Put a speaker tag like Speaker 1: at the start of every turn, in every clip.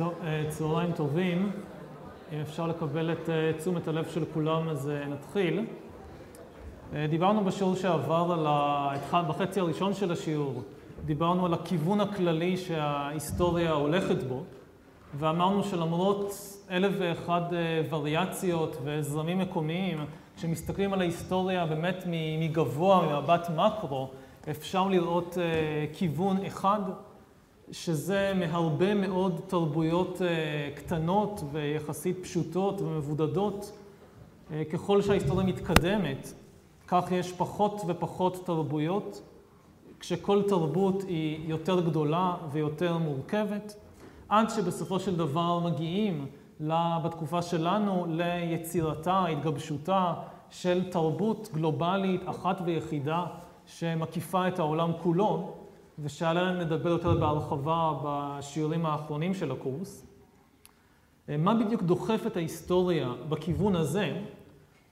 Speaker 1: אה, צהריים טובים. אם אפשר לקבל את אה, תשומת הלב של כולם, אז אה, נתחיל. דיברנו בשיעור שעבר על ה... בחצי הראשון של השיעור, דיברנו על הכיוון הכללי שההיסטוריה הולכת בו, ואמרנו שלמרות אלף ואחד וריאציות וזרמים מקומיים, כשמסתכלים על ההיסטוריה באמת מגבוה, ממבט מקרו, אפשר לראות כיוון אחד. שזה מהרבה מאוד תרבויות אה, קטנות ויחסית פשוטות ומבודדות. אה, ככל שההיסטוריה מתקדמת, כך יש פחות ופחות תרבויות, כשכל תרבות היא יותר גדולה ויותר מורכבת, עד שבסופו של דבר מגיעים בתקופה שלנו ליצירתה, התגבשותה של תרבות גלובלית אחת ויחידה שמקיפה את העולם כולו. ושעליהם נדבר יותר בהרחבה בשיעורים האחרונים של הקורס. אה, מה בדיוק דוחף את ההיסטוריה בכיוון הזה?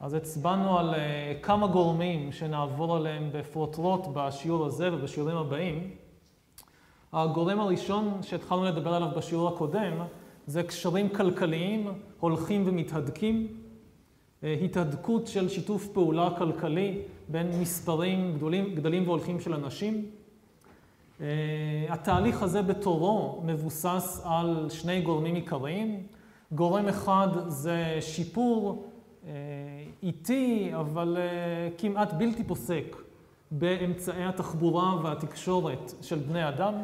Speaker 1: אז הצבענו על אה, כמה גורמים שנעבור עליהם בפרוטרוט בשיעור הזה ובשיעורים הבאים. הגורם הראשון שהתחלנו לדבר עליו בשיעור הקודם זה קשרים כלכליים הולכים ומתהדקים, אה, התהדקות של שיתוף פעולה כלכלי בין מספרים גדולים, גדלים והולכים של אנשים. אה, התהליך הזה בתורו מבוסס על שני גורמים עיקריים. גורם אחד זה שיפור אה, איטי, אבל אה, כמעט בלתי פוסק באמצעי התחבורה והתקשורת של בני אדם.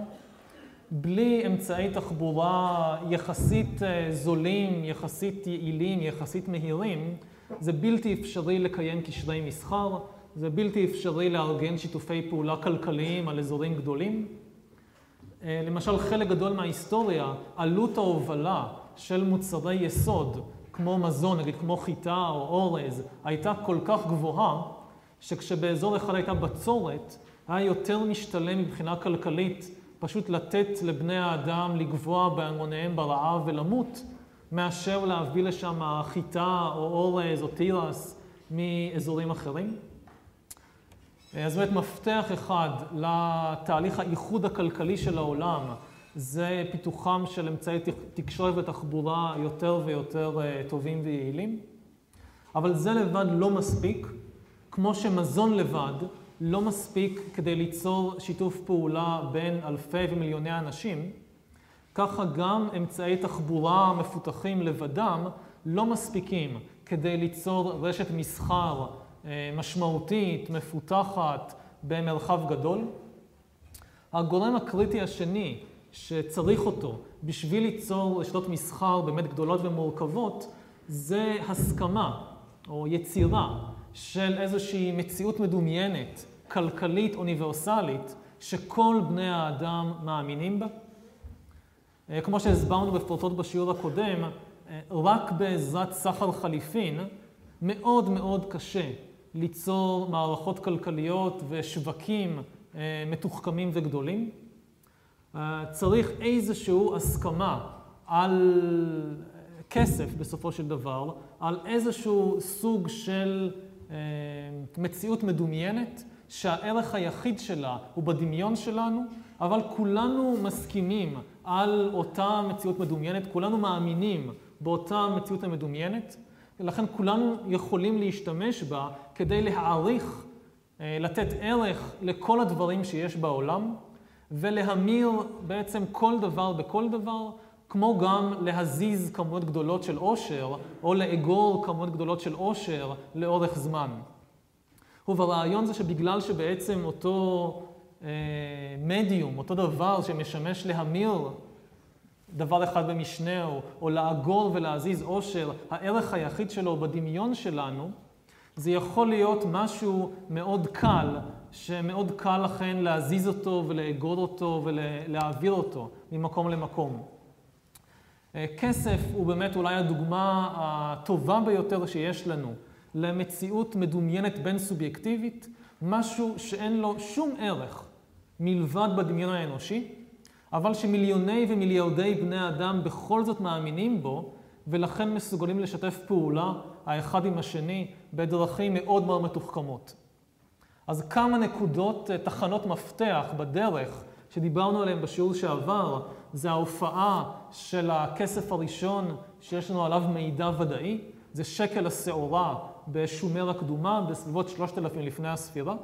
Speaker 1: בלי אמצעי תחבורה יחסית זולים, יחסית יעילים, יחסית מהירים, זה בלתי אפשרי לקיים קשרי מסחר. זה בלתי אפשרי לארגן שיתופי פעולה כלכליים על אזורים גדולים. אה, למשל, חלק גדול מההיסטוריה, עלות ההובלה של מוצרי יסוד, כמו מזון, נגיד כמו חיטה או אורז, הייתה כל כך גבוהה, שכשבאזור אחד הייתה בצורת, היה יותר משתלם מבחינה כלכלית פשוט לתת לבני האדם לגבוה בהמוניהם ברעב ולמות, מאשר להביא לשם חיטה או אורז או תירס מאזורים אחרים. אז באמת מפתח אחד לתהליך האיחוד הכלכלי של העולם זה פיתוחם של אמצעי תקשורת ותחבורה יותר ויותר אה, טובים ויעילים. אבל זה לבד לא מספיק, כמו שמזון לבד לא מספיק כדי ליצור שיתוף פעולה בין אלפי ומיליוני אנשים, ככה גם אמצעי תחבורה מפותחים לבדם לא מספיקים כדי ליצור רשת מסחר משמעותית, מפותחת, במרחב גדול. הגורם הקריטי השני שצריך אותו בשביל ליצור רשתות מסחר באמת גדולות ומורכבות, זה הסכמה או יצירה של איזושהי מציאות מדומיינת, כלכלית, אוניברסלית, שכל בני האדם מאמינים בה. אה, כמו שהסברנו בפרוטות בשיעור הקודם, אה, רק בעזרת סחר חליפין מאוד מאוד קשה ליצור מערכות כלכליות ושווקים אה, מתוחכמים וגדולים. אה, צריך איזושהי הסכמה על כסף בסופו של דבר, על איזשהו סוג של אה, מציאות מדומיינת, שהערך היחיד שלה הוא בדמיון שלנו, אבל כולנו מסכימים על אותה מציאות מדומיינת, כולנו מאמינים באותה מציאות המדומיינת, ולכן כולנו יכולים להשתמש בה כדי להעריך, אה, לתת ערך לכל הדברים שיש בעולם, ולהמיר בעצם כל דבר בכל דבר, כמו גם להזיז כמויות גדולות של עושר, או לאגור כמויות גדולות של עושר לאורך זמן. וברעיון זה שבגלל שבעצם אותו אה, מדיום, אותו דבר שמשמש להמיר דבר אחד במשנהו, או לאגור ולהזיז עושר, הערך היחיד שלו בדמיון שלנו, זה יכול להיות משהו מאוד קל, שמאוד קל לכן להזיז אותו ולאגור אותו ולהעביר אותו ממקום למקום. אה, כסף הוא באמת אולי הדוגמה הטובה ביותר שיש לנו למציאות מדומיינת בין סובייקטיבית, משהו שאין לו שום ערך מלבד בדמיון האנושי, אבל שמיליוני ומיליארדי בני אדם בכל זאת מאמינים בו, ולכן מסוגלים לשתף פעולה האחד עם השני בדרכים מאוד מאוד מתוחכמות. אז כמה נקודות, אה, תחנות מפתח בדרך שדיברנו עליהן בשיעור שעבר, זה ההופעה של הכסף הראשון שיש לנו עליו מידע ודאי, זה שקל השעורה בשומר הקדומה בסביבות 3,000 לפני הספירה.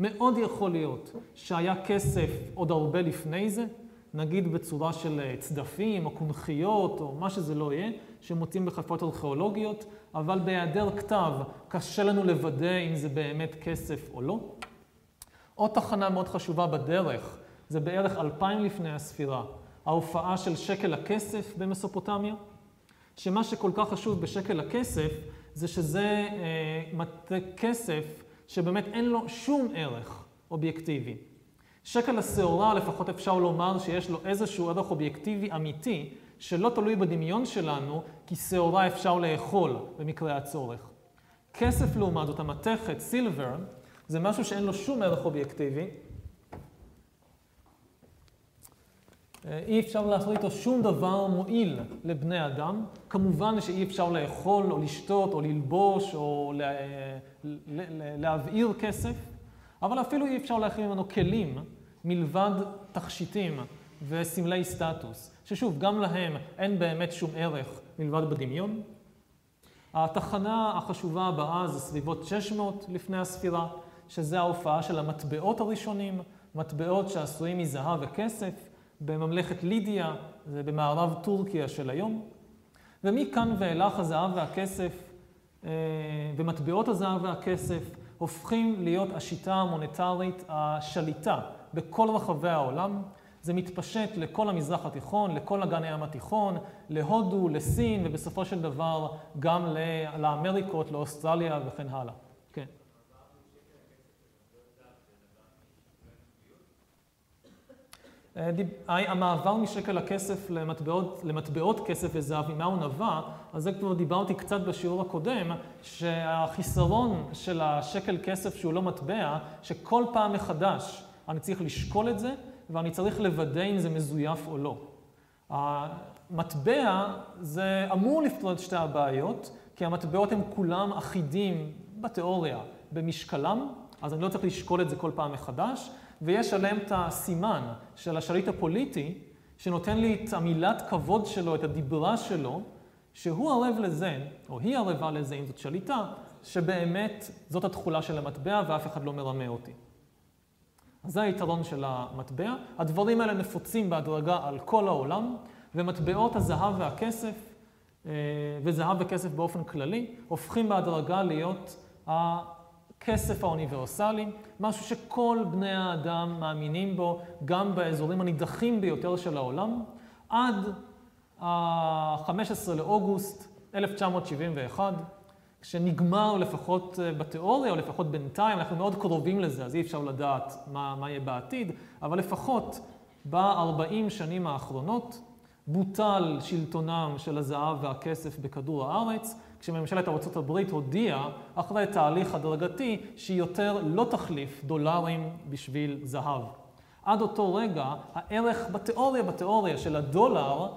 Speaker 1: מאוד יכול להיות שהיה כסף עוד הרבה לפני זה, נגיד בצורה של אה, צדפים או קונכיות או מה שזה לא יהיה, שמוצאים בחפות ארכיאולוגיות, אבל בהיעדר כתב קשה לנו לוודא אם זה באמת כסף או לא. עוד תחנה מאוד חשובה בדרך, זה בערך אלפיים לפני הספירה, ההופעה של שקל הכסף במסופוטמיה, שמה שכל כך חשוב בשקל הכסף זה שזה אה, מטה כסף שבאמת אין לו שום ערך אובייקטיבי. שקל השעורה, לפחות אפשר לומר שיש לו איזשהו ערך אובייקטיבי אמיתי, שלא תלוי בדמיון שלנו, כי שעורה אפשר לאכול במקרה הצורך. כסף לעומת זאת, המתכת, סילבר, זה משהו שאין לו שום ערך אובייקטיבי. אה, אי אפשר לעשות איתו שום דבר מועיל לבני אדם. כמובן שאי אפשר לאכול או לשתות או ללבוש או לה... להבעיר כסף, אבל אפילו אי אפשר להכין ממנו כלים מלבד תכשיטים וסמלי סטטוס, ששוב, גם להם אין באמת שום ערך מלבד בדמיון. התחנה החשובה הבאה זה סביבות 600 לפני הספירה, שזה ההופעה של המטבעות הראשונים, מטבעות שעשויים מזהב וכסף, בממלכת לידיה, זה במערב טורקיה של היום. ומכאן ואילך הזהב והכסף אה, ומטבעות הזהב והכסף הופכים להיות השיטה המוניטרית השליטה בכל רחבי העולם. זה מתפשט לכל המזרח התיכון, לכל אגן הים התיכון, להודו, לסין, ובסופו של דבר גם לאמריקות, לאוסטרליה וכן הלאה. כן. אה, המעבר משקל הכסף למטבעות, למטבעות כסף וזהב, ממה הוא נבע, על זה כבר דיברתי קצת בשיעור הקודם, שהחיסרון של השקל כסף שהוא לא מטבע, שכל פעם מחדש אני צריך לשקול את זה, ואני צריך לוודא אם זה מזויף או לא. המטבע זה אמור לפתור את שתי הבעיות, כי המטבעות הם כולם אחידים בתיאוריה, במשקלם, אז אני לא צריך לשקול את זה כל פעם מחדש, ויש עליהם את הסימן של השליט הפוליטי, שנותן לי את המילת כבוד שלו, את הדיברה שלו, שהוא ערב לזה, או היא ערבה לזה, אם זאת שליטה, שבאמת זאת התכולה של המטבע ואף אחד לא מרמה אותי. זה היתרון של המטבע. הדברים האלה נפוצים בהדרגה על כל העולם, ומטבעות הזהב והכסף, אה, וזהב וכסף באופן כללי, הופכים בהדרגה להיות הכסף האוניברסלי, משהו שכל בני האדם מאמינים בו, גם באזורים הנידחים ביותר של העולם, עד ה-15 לאוגוסט 1971, כשנגמר לפחות אה, בתיאוריה, או לפחות בינתיים, אנחנו מאוד קרובים לזה, אז אי אפשר לדעת מה, מה יהיה בעתיד, אבל לפחות ב-40 שנים האחרונות בוטל שלטונם של הזהב והכסף בכדור הארץ, כשממשלת ארה"ב הודיעה, אחרי תהליך הדרגתי, שהיא יותר לא תחליף דולרים בשביל זהב. עד אותו רגע, הערך בתיאוריה, בתיאוריה של הדולר,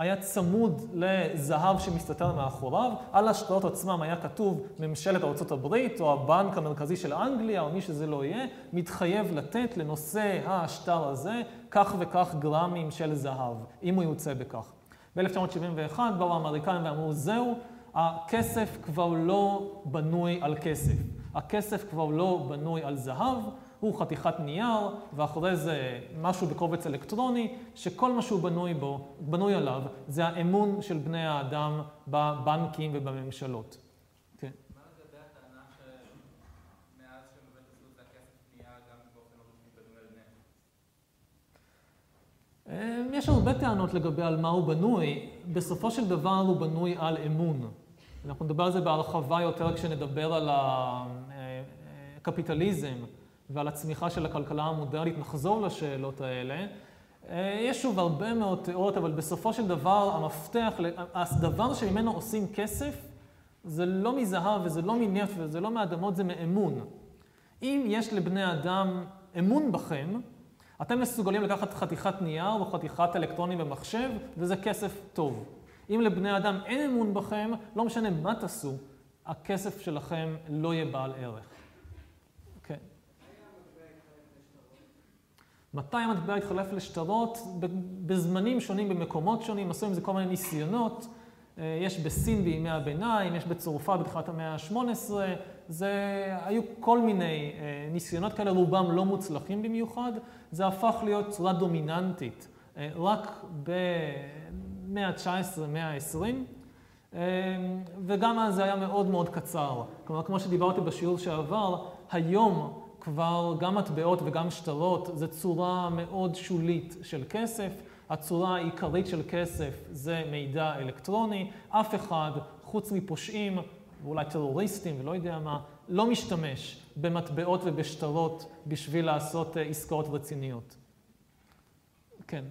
Speaker 1: היה צמוד לזהב שמסתתר מאחוריו, על השטרות עצמם היה כתוב ממשלת ארה"ב או הבנק המרכזי של אנגליה או מי שזה לא יהיה, מתחייב לתת לנושא השטר הזה כך וכך גרמים של זהב, אם הוא יוצא בכך. ב-1971 באו האמריקאים ואמרו, זהו, הכסף כבר לא בנוי על כסף. הכסף כבר לא בנוי על זהב, הוא חתיכת נייר, ואחרי זה משהו בקובץ אלקטרוני, שכל מה שהוא בנוי בו, בנוי עליו, זה האמון של בני האדם בבנקים ובממשלות.
Speaker 2: כן.
Speaker 1: על נפט? יש הרבה טענות לגבי על מה הוא בנוי. בסופו של דבר הוא בנוי על אמון. אנחנו נדבר על זה בהרחבה יותר כשנדבר על הקפיטליזם. ועל הצמיחה של הכלכלה המודרנית, נחזור לשאלות האלה. אה, יש שוב הרבה מאוד תיאוריות, אבל בסופו של דבר המפתח, הדבר שממנו עושים כסף, זה לא מזהב וזה לא מנפט וזה לא מאדמות, זה מאמון. אם יש לבני אדם אמון בכם, אתם מסוגלים לקחת חתיכת נייר או חתיכת אלקטרונים במחשב, וזה כסף טוב. אם לבני אדם אין אמון בכם, לא משנה מה תעשו, הכסף שלכם לא יהיה בעל ערך. מתי המטבע התחלף לשטרות? בזמנים שונים, במקומות שונים, עשו עם זה כל מיני ניסיונות. אה, יש בסין בימי הביניים, יש בצרפת בתחילת המאה ה-18, זה, היו כל מיני אה, ניסיונות כאלה, רובם לא מוצלחים במיוחד, זה הפך להיות צורה דומיננטית אה, רק במאה ה-19, מאה ה-20, וגם אז זה היה מאוד מאוד קצר. כלומר, כמו שדיברתי בשיעור שעבר, היום כבר גם מטבעות וגם שטרות זה צורה מאוד שולית של כסף. הצורה העיקרית של כסף זה מידע אלקטרוני. אף אחד, חוץ מפושעים ואולי טרוריסטים ולא יודע מה, לא משתמש במטבעות ובשטרות בשביל לעשות אה, עסקאות רציניות. כן.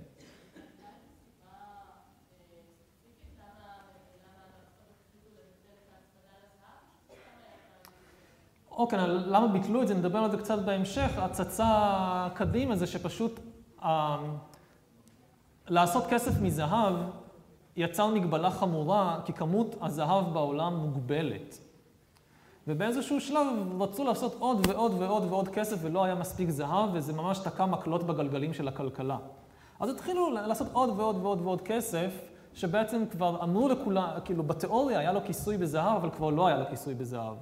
Speaker 1: אוקיי, למה ביטלו את זה? נדבר על זה קצת בהמשך. הצצה קדימה זה שפשוט אה, לעשות כסף מזהב יצר מגבלה חמורה, כי כמות הזהב בעולם מוגבלת. ובאיזשהו שלב רצו לעשות עוד ועוד ועוד ועוד כסף ולא היה מספיק זהב, וזה ממש תקע מקלות בגלגלים של הכלכלה. אז התחילו לעשות עוד ועוד ועוד ועוד כסף, שבעצם כבר אמרו לכולם, כאילו בתיאוריה היה לו כיסוי בזהב, אבל כבר לא היה לו כיסוי בזהב.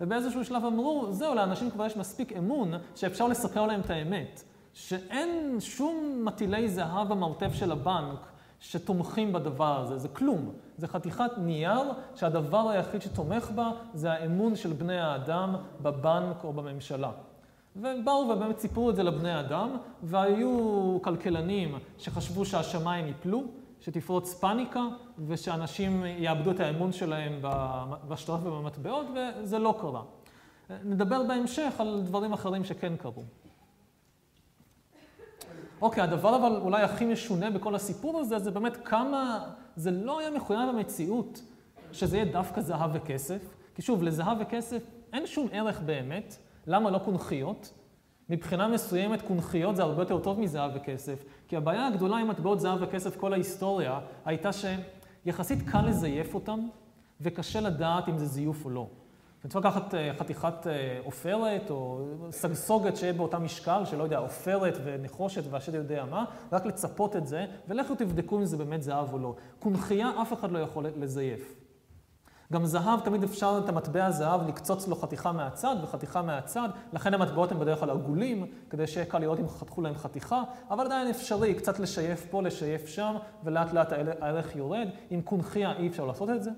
Speaker 1: ובאיזשהו שלב אמרו, זהו, לאנשים כבר יש מספיק אמון שאפשר לספר להם את האמת. שאין שום מטילי זהב במרתף של הבנק שתומכים בדבר הזה, זה כלום. זה חתיכת נייר שהדבר היחיד שתומך בה זה האמון של בני האדם בבנק או בממשלה. והם באו ובאמת סיפרו את זה לבני האדם, והיו כלכלנים שחשבו שהשמיים ייפלו, שתפרוץ פאניקה, ושאנשים יאבדו את האמון שלהם בשטרות ובמטבעות, וזה לא קרה. נדבר בהמשך על דברים אחרים שכן קרו. אוקיי, הדבר אבל אולי הכי משונה בכל הסיפור הזה, זה באמת כמה, זה לא היה מחויב המציאות שזה יהיה דווקא זהב וכסף. כי שוב, לזהב וכסף אין שום ערך באמת. למה לא קונכיות? מבחינה מסוימת קונכיות זה הרבה יותר טוב מזהב וכסף. כי הבעיה הגדולה עם מטבעות זהב וכסף כל ההיסטוריה, הייתה שיחסית קל לזייף אותם, וקשה לדעת אם זה זיוף או לא. אתה צריך לקחת אה, חתיכת אה, עופרת או סגסוגת שיהיה באותה משקל, שלא יודע, עופרת ונחושת והשד יודע מה, רק לצפות את זה, ולכו תבדקו אם זה באמת זהב או לא. קונכייה אף אחד לא יכול לזייף. גם זהב, תמיד אפשר את המטבע הזהב לקצוץ לו חתיכה מהצד וחתיכה מהצד, לכן המטבעות הן בדרך כלל עגולים, כדי שיהיה קל לראות אם חתכו להם חתיכה, אבל עדיין אפשרי קצת לשייף פה, לשייף שם, ולאט לאט הערך יורד. עם קונכייה אי אפשר לעשות את זה.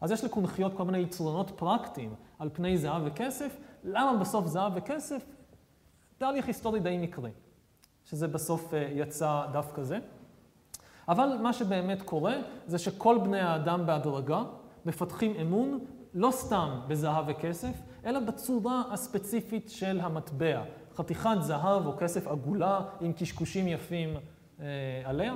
Speaker 1: אז יש לקונכיות כל מיני יצרונות פרקטיים על פני זהב וכסף. למה בסוף זהב וכסף? תהליך היסטורי די מקרי, שזה בסוף אה, יצא דווקא זה. אבל מה שבאמת קורה זה שכל בני האדם בהדרגה מפתחים אמון לא סתם בזהב וכסף, אלא בצורה הספציפית של המטבע. חתיכת זהב או כסף עגולה עם קשקושים יפים אה, עליה.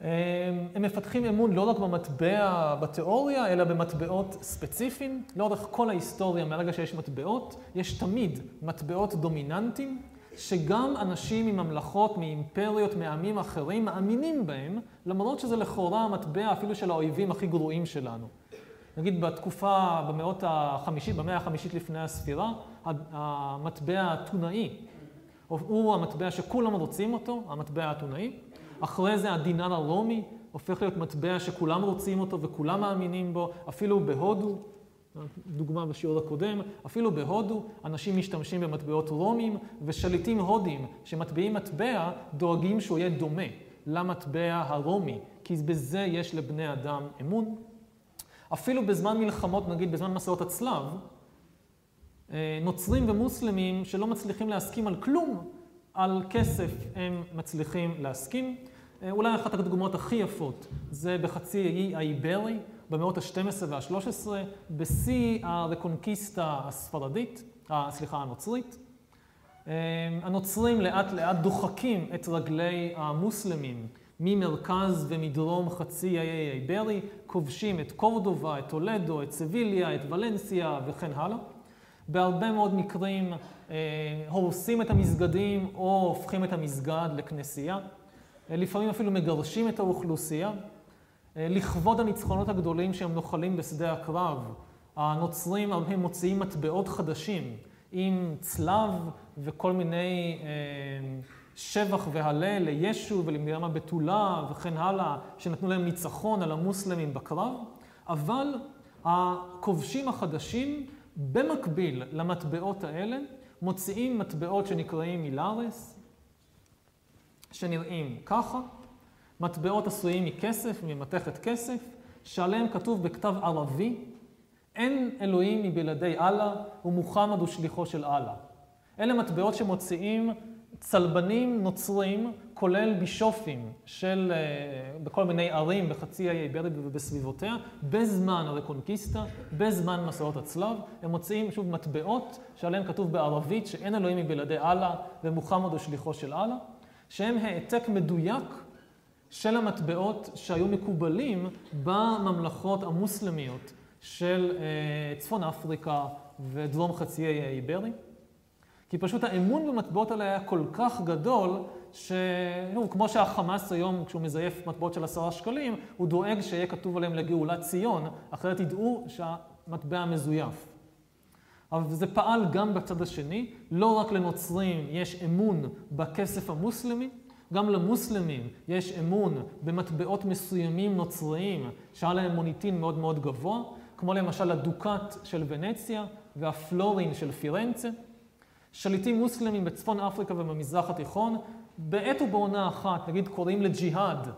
Speaker 1: הם מפתחים אמון לא רק במטבע, בתיאוריה, אלא במטבעות ספציפיים. לאורך כל ההיסטוריה, מהרגע שיש מטבעות, יש תמיד מטבעות דומיננטיים, שגם אנשים מממלכות, מאימפריות, מעמים אחרים, מאמינים בהם, למרות שזה לכאורה המטבע אפילו של האויבים הכי גרועים שלנו. נגיד בתקופה, במאות החמישית, במאה החמישית לפני הספירה, המטבע האתונאי, הוא המטבע שכולם רוצים אותו, המטבע האתונאי. אחרי זה הדינר הרומי הופך להיות מטבע שכולם רוצים אותו וכולם מאמינים בו, אפילו בהודו, דוגמה בשיעור הקודם, אפילו בהודו אנשים משתמשים במטבעות רומים ושליטים הודים שמטביעים מטבע דואגים שהוא יהיה דומה למטבע הרומי, כי בזה יש לבני אדם אמון. אפילו בזמן מלחמות, נגיד בזמן מסעות הצלב, אה, נוצרים ומוסלמים שלא מצליחים להסכים על כלום, על כסף הם מצליחים להסכים. אה, אולי אחת הדוגמאות הכי יפות זה בחצי האי האיברי, במאות ה-12 וה-13, בשיא הרקונקיסטה הספרדית, אה, סליחה, הנוצרית. אה, הנוצרים לאט לאט דוחקים את רגלי המוסלמים ממרכז ומדרום חצי האי האיברי, כובשים את קורדובה, את טולדו, את סביליה, את ולנסיה וכן הלאה. בהרבה מאוד מקרים אה, הורסים את המסגדים או הופכים את המסגד לכנסייה. לפעמים אפילו מגרשים את האוכלוסייה. אה, לכבוד הניצחונות הגדולים שהם נוחלים בשדה הקרב, הנוצרים הרבה מוציאים מטבעות חדשים עם צלב וכל מיני אה, שבח והלל לישו ולמרים הבתולה וכן הלאה, שנתנו להם ניצחון על המוסלמים בקרב, אבל הכובשים החדשים, במקביל למטבעות האלה, מוציאים מטבעות שנקראים מילארס, שנראים ככה, מטבעות עשויים מכסף, ממתכת כסף, שעליהם כתוב בכתב ערבי, אין אלוהים מבלעדי אללה ומוחמד הוא שליחו של אללה. אלה מטבעות שמוציאים צלבנים נוצרים, כולל בישופים של, אה, בכל מיני ערים בחצי האי איברית ובסביבותיה, בזמן הרקונקיסטה, בזמן מסעות הצלב, הם מוציאים שוב מטבעות שעליהן כתוב בערבית שאין אלוהים מבלעדי אללה ומוחמד הוא שליחו של אללה, שהם העתק מדויק של המטבעות שהיו מקובלים בממלכות המוסלמיות של אה, צפון אפריקה ודרום חצי האי איברי. כי פשוט האמון במטבעות האלה היה כל כך גדול, שנו, כמו שהחמאס היום, כשהוא מזייף מטבעות של עשרה שקלים, הוא דואג שיהיה כתוב עליהם לגאולת ציון, אחרת ידעו שהמטבע מזויף. אבל זה פעל גם בצד השני, לא רק לנוצרים יש אמון בכסף המוסלמי, גם למוסלמים יש אמון במטבעות מסוימים נוצריים שהיה להם מוניטין מאוד מאוד גבוה, כמו למשל הדוקת של ונציה והפלורין של פירנצה. שליטים מוסלמים בצפון אפריקה ובמזרח התיכון, בעת ובעונה אחת, נגיד קוראים לג'יהאד,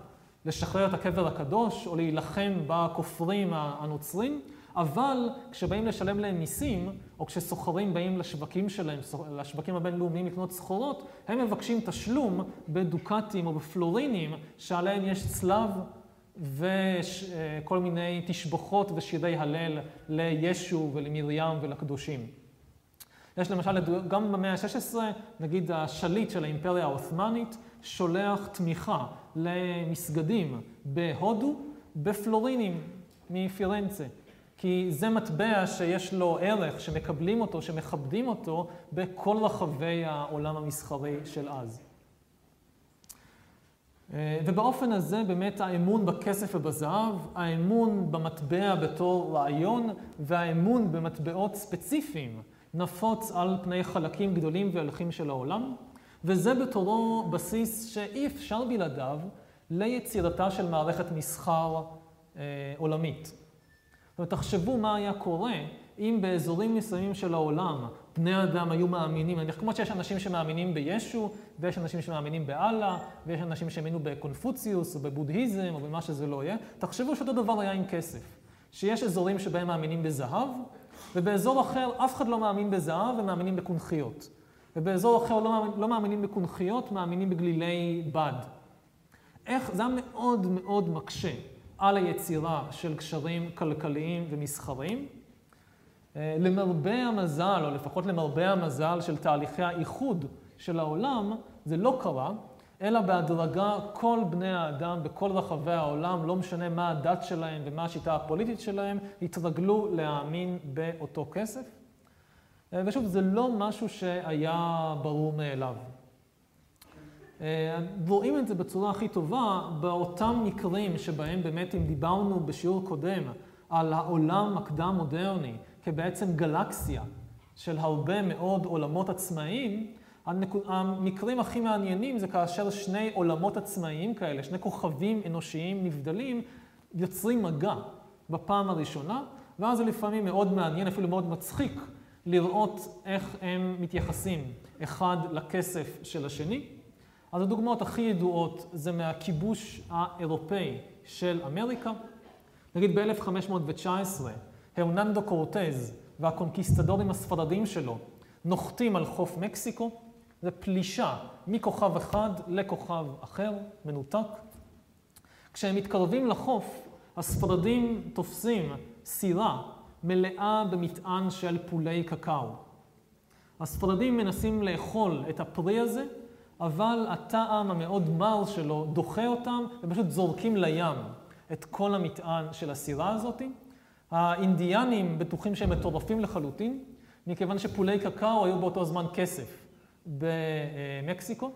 Speaker 1: לשחרר את הקבר הקדוש או להילחם בכופרים הנוצרים, אבל כשבאים לשלם להם מיסים, או כשסוחרים באים לשווקים שלהם, לשווקים הבינלאומיים לקנות סחורות, הם מבקשים תשלום בדוקטים או בפלורינים שעליהם יש צלב וכל מיני תשבחות ושירי הלל לישו ולמרים ולקדושים. יש למשל, גם במאה ה-16, נגיד השליט של האימפריה העות'מאנית שולח תמיכה למסגדים בהודו בפלורינים מפירנצה. כי זה מטבע שיש לו ערך, שמקבלים אותו, שמכבדים אותו בכל רחבי העולם המסחרי של אז. אה, ובאופן הזה באמת האמון בכסף ובזהב, האמון במטבע בתור רעיון והאמון במטבעות ספציפיים נפוץ על פני חלקים גדולים והולכים של העולם, וזה בתורו בסיס שאי אפשר בלעדיו ליצירתה של מערכת מסחר אה, עולמית. זאת אומרת, תחשבו מה היה קורה אם באזורים מסוימים של העולם בני אדם היו מאמינים, כמו שיש אנשים שמאמינים בישו, ויש אנשים שמאמינים באללה, ויש אנשים שהאמינו בקונפוציוס, או בבודהיזם, או במה שזה לא יהיה, תחשבו שאותו דבר היה עם כסף. שיש אזורים שבהם מאמינים בזהב, ובאזור אחר אף אחד לא מאמין בזהב ומאמינים בקונכיות. ובאזור אחר לא, מאמין, לא מאמינים בקונכיות, מאמינים בגלילי בד. איך, זה היה מאוד מאוד מקשה על היצירה של קשרים כלכליים ומסחריים. אה, למרבה המזל, או לפחות למרבה המזל של תהליכי האיחוד של העולם, זה לא קרה, אלא בהדרגה כל בני האדם בכל רחבי העולם, לא משנה מה הדת שלהם ומה השיטה הפוליטית שלהם, התרגלו להאמין באותו כסף. אה, ושוב, זה לא משהו שהיה ברור מאליו. אה, רואים את זה בצורה הכי טובה באותם מקרים שבהם באמת, אם דיברנו בשיעור קודם על העולם הקדם-מודרני כבעצם גלקסיה של הרבה מאוד עולמות עצמאיים, המקרים הכי מעניינים זה כאשר שני עולמות עצמאיים כאלה, שני כוכבים אנושיים נבדלים, יוצרים מגע בפעם הראשונה, ואז זה לפעמים מאוד מעניין, אפילו מאוד מצחיק, לראות איך הם מתייחסים אחד לכסף של השני. אז הדוגמאות הכי ידועות זה מהכיבוש האירופאי של אמריקה. נגיד ב-1519, הרננדו קורטז והקונקיסטדורים הספרדים שלו נוחתים על חוף מקסיקו, זה פלישה מכוכב אחד לכוכב אחר, מנותק. כשהם מתקרבים לחוף, הספרדים תופסים סירה מלאה במטען של פולי קקאו. הספרדים מנסים לאכול את הפרי הזה, אבל הטעם המאוד מר שלו דוחה אותם, ופשוט זורקים לים את כל המטען של הסירה הזאת. האינדיאנים בטוחים שהם מטורפים לחלוטין, מכיוון שפולי קקאו היו באותו זמן כסף. במקסיקו,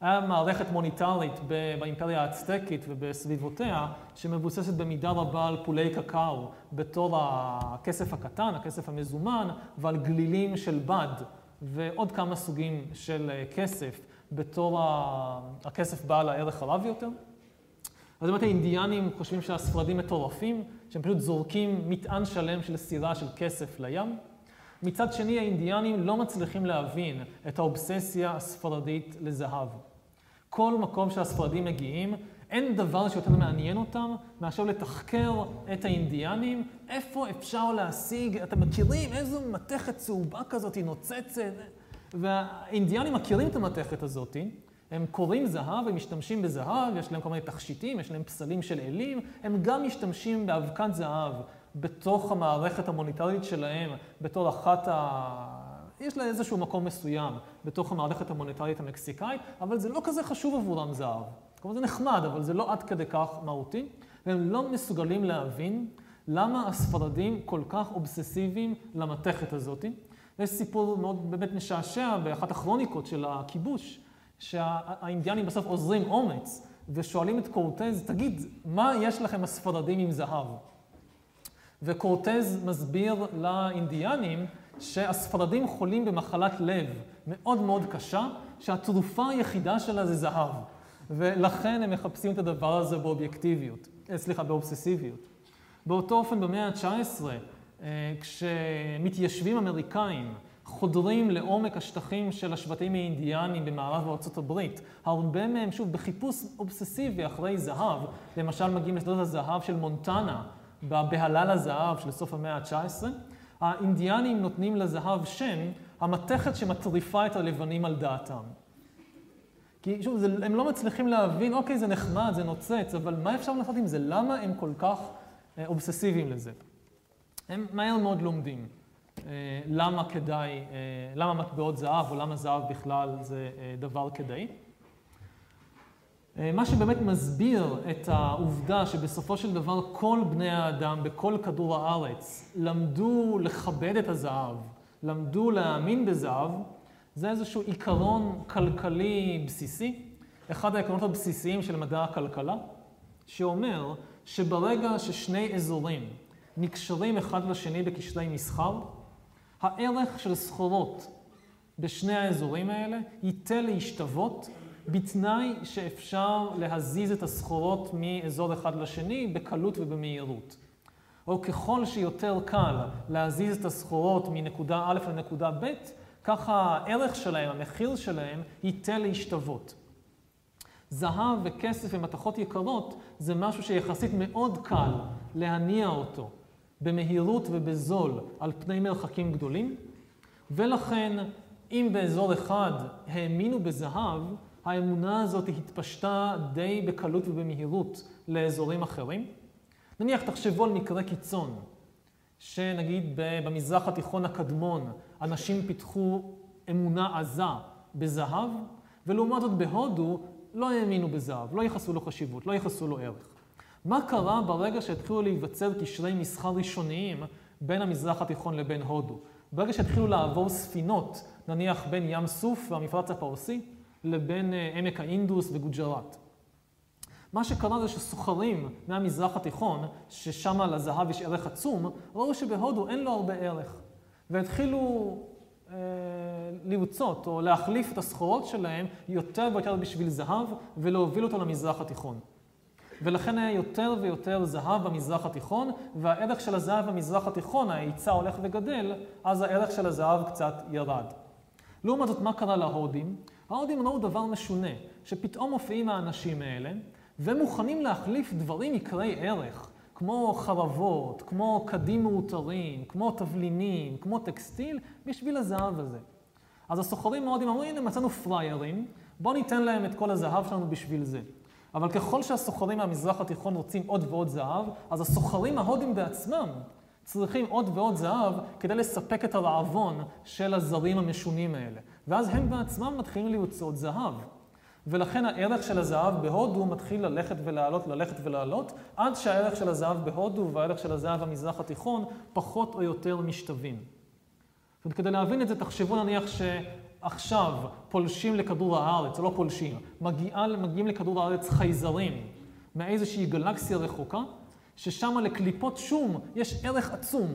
Speaker 1: היה מערכת מוניטרית באימפריה האצטקית ובסביבותיה, שמבוססת במידה רבה על פולי קקאו, בתור הכסף הקטן, הכסף המזומן, ועל גלילים של בד, ועוד כמה סוגים של כסף, בתור הכסף בעל הערך הרב יותר. אז באמת האינדיאנים חושבים שהספרדים מטורפים, שהם פשוט זורקים מטען שלם של סירה של כסף לים. מצד שני, האינדיאנים לא מצליחים להבין את האובססיה הספרדית לזהב. כל מקום שהספרדים מגיעים, אין דבר שיותר מעניין אותם מאשר לתחקר את האינדיאנים, איפה אפשר להשיג, אתם מכירים איזו מתכת צהובה כזאת היא נוצצת? והאינדיאנים מכירים את המתכת הזאת, הם קוראים זהב, הם משתמשים בזהב, יש להם כל מיני תכשיטים, יש להם פסלים של אלים, הם גם משתמשים באבקת זהב בתוך המערכת המוניטרית שלהם, בתור אחת ה... יש לה איזשהו מקום מסוים בתוך המערכת המוניטרית המקסיקאית, אבל זה לא כזה חשוב עבורם זהב. כלומר זה נחמד, אבל זה לא עד כדי כך מהותי, והם לא מסוגלים להבין למה הספרדים כל כך אובססיביים למתכת הזאת. יש סיפור מאוד באמת משעשע באחת הכרוניקות של הכיבוש, שהאינדיאנים בסוף עוזרים אומץ ושואלים את קורטז, תגיד, מה יש לכם הספרדים עם זהב? וקורטז מסביר לאינדיאנים שהספרדים חולים במחלת לב מאוד מאוד קשה, שהתרופה היחידה שלה זה זהב. ולכן הם מחפשים את הדבר הזה באובייקטיביות, אה, סליחה, באובססיביות. באותו אופן במאה ה-19, אה, כשמתיישבים אמריקאים חודרים לעומק השטחים של השבטים האינדיאנים במערב ארצות הברית, הרבה מהם, שוב, בחיפוש אובססיבי אחרי זהב, למשל מגיעים לשדות הזהב של מונטנה, בהלל הזהב של סוף המאה ה-19, האינדיאנים נותנים לזהב שם, המתכת שמטריפה את הלבנים על דעתם. כי שוב, זה, הם לא מצליחים להבין, אוקיי, זה נחמד, זה נוצץ, אבל מה אפשר לעשות עם זה? למה הם כל כך אה, אובססיביים לזה? הם מהר מאוד לומדים אה, למה כדאי, אה, למה מטבעות זהב, או למה זהב בכלל זה אה, דבר כדאי. מה שבאמת מסביר את העובדה שבסופו של דבר כל בני האדם בכל כדור הארץ למדו לכבד את הזהב, למדו להאמין בזהב, זה איזשהו עיקרון כלכלי בסיסי, אחד העקרונות הבסיסיים של מדע הכלכלה, שאומר שברגע ששני אזורים נקשרים אחד לשני בקשרי מסחר, הערך של סחורות בשני האזורים האלה ייטה להשתוות בתנאי שאפשר להזיז את הסחורות מאזור אחד לשני בקלות ובמהירות. או ככל שיותר קל להזיז את הסחורות מנקודה א' לנקודה ב', ככה הערך שלהם, המחיר שלהם, ייטה להשתוות. זהב וכסף ומתכות יקרות זה משהו שיחסית מאוד קל להניע אותו במהירות ובזול על פני מרחקים גדולים, ולכן אם באזור אחד האמינו בזהב, האמונה הזאת התפשטה די בקלות ובמהירות לאזורים אחרים. נניח, תחשבו על מקרה קיצון, שנגיד במזרח התיכון הקדמון, אנשים פיתחו אמונה עזה בזהב, ולעומת זאת בהודו לא האמינו בזהב, לא ייחסו לו חשיבות, לא ייחסו לו ערך. מה קרה ברגע שהתחילו להיווצר קשרי מסחר ראשוניים בין המזרח התיכון לבין הודו? ברגע שהתחילו לעבור ספינות, נניח בין ים סוף והמפרץ הפרסי, לבין אה, עמק האינדוס וגוג'ראט. מה שקרה זה שסוחרים מהמזרח התיכון, ששם לזהב יש ערך עצום, ראו שבהודו אין לו הרבה ערך. והתחילו אה, לרצות או להחליף את הסחורות שלהם יותר ויותר בשביל זהב ולהוביל אותו למזרח התיכון. ולכן היה יותר ויותר זהב במזרח התיכון, והערך של הזהב במזרח התיכון, ההיצע הולך וגדל, אז הערך של הזהב קצת ירד. לעומת זאת, מה קרה להודים? ההודים ראו דבר משונה, שפתאום מופיעים האנשים האלה, ומוכנים להחליף דברים יקרי ערך, כמו חרבות, כמו קדים מאותרים, כמו תבלינים, כמו טקסטיל, בשביל הזהב הזה. אז הסוחרים ההודים אמרו, הנה מצאנו פריירים, בואו ניתן להם את כל הזהב שלנו בשביל זה. אבל ככל שהסוחרים מהמזרח התיכון רוצים עוד ועוד זהב, אז הסוחרים ההודים בעצמם צריכים עוד ועוד זהב כדי לספק את הרעבון של הזרים המשונים האלה. ואז הם בעצמם מתחילים לרצות זהב. ולכן הערך של הזהב בהודו מתחיל ללכת ולעלות, ללכת ולעלות, עד שהערך של הזהב בהודו והערך של הזהב במזרח התיכון פחות או יותר משתווים. זאת אומרת, כדי להבין את זה, תחשבו נניח שעכשיו פולשים לכדור הארץ, לא פולשים, מגיע, מגיעים לכדור הארץ חייזרים מאיזושהי גלקסיה רחוקה, ששם לקליפות שום יש ערך עצום.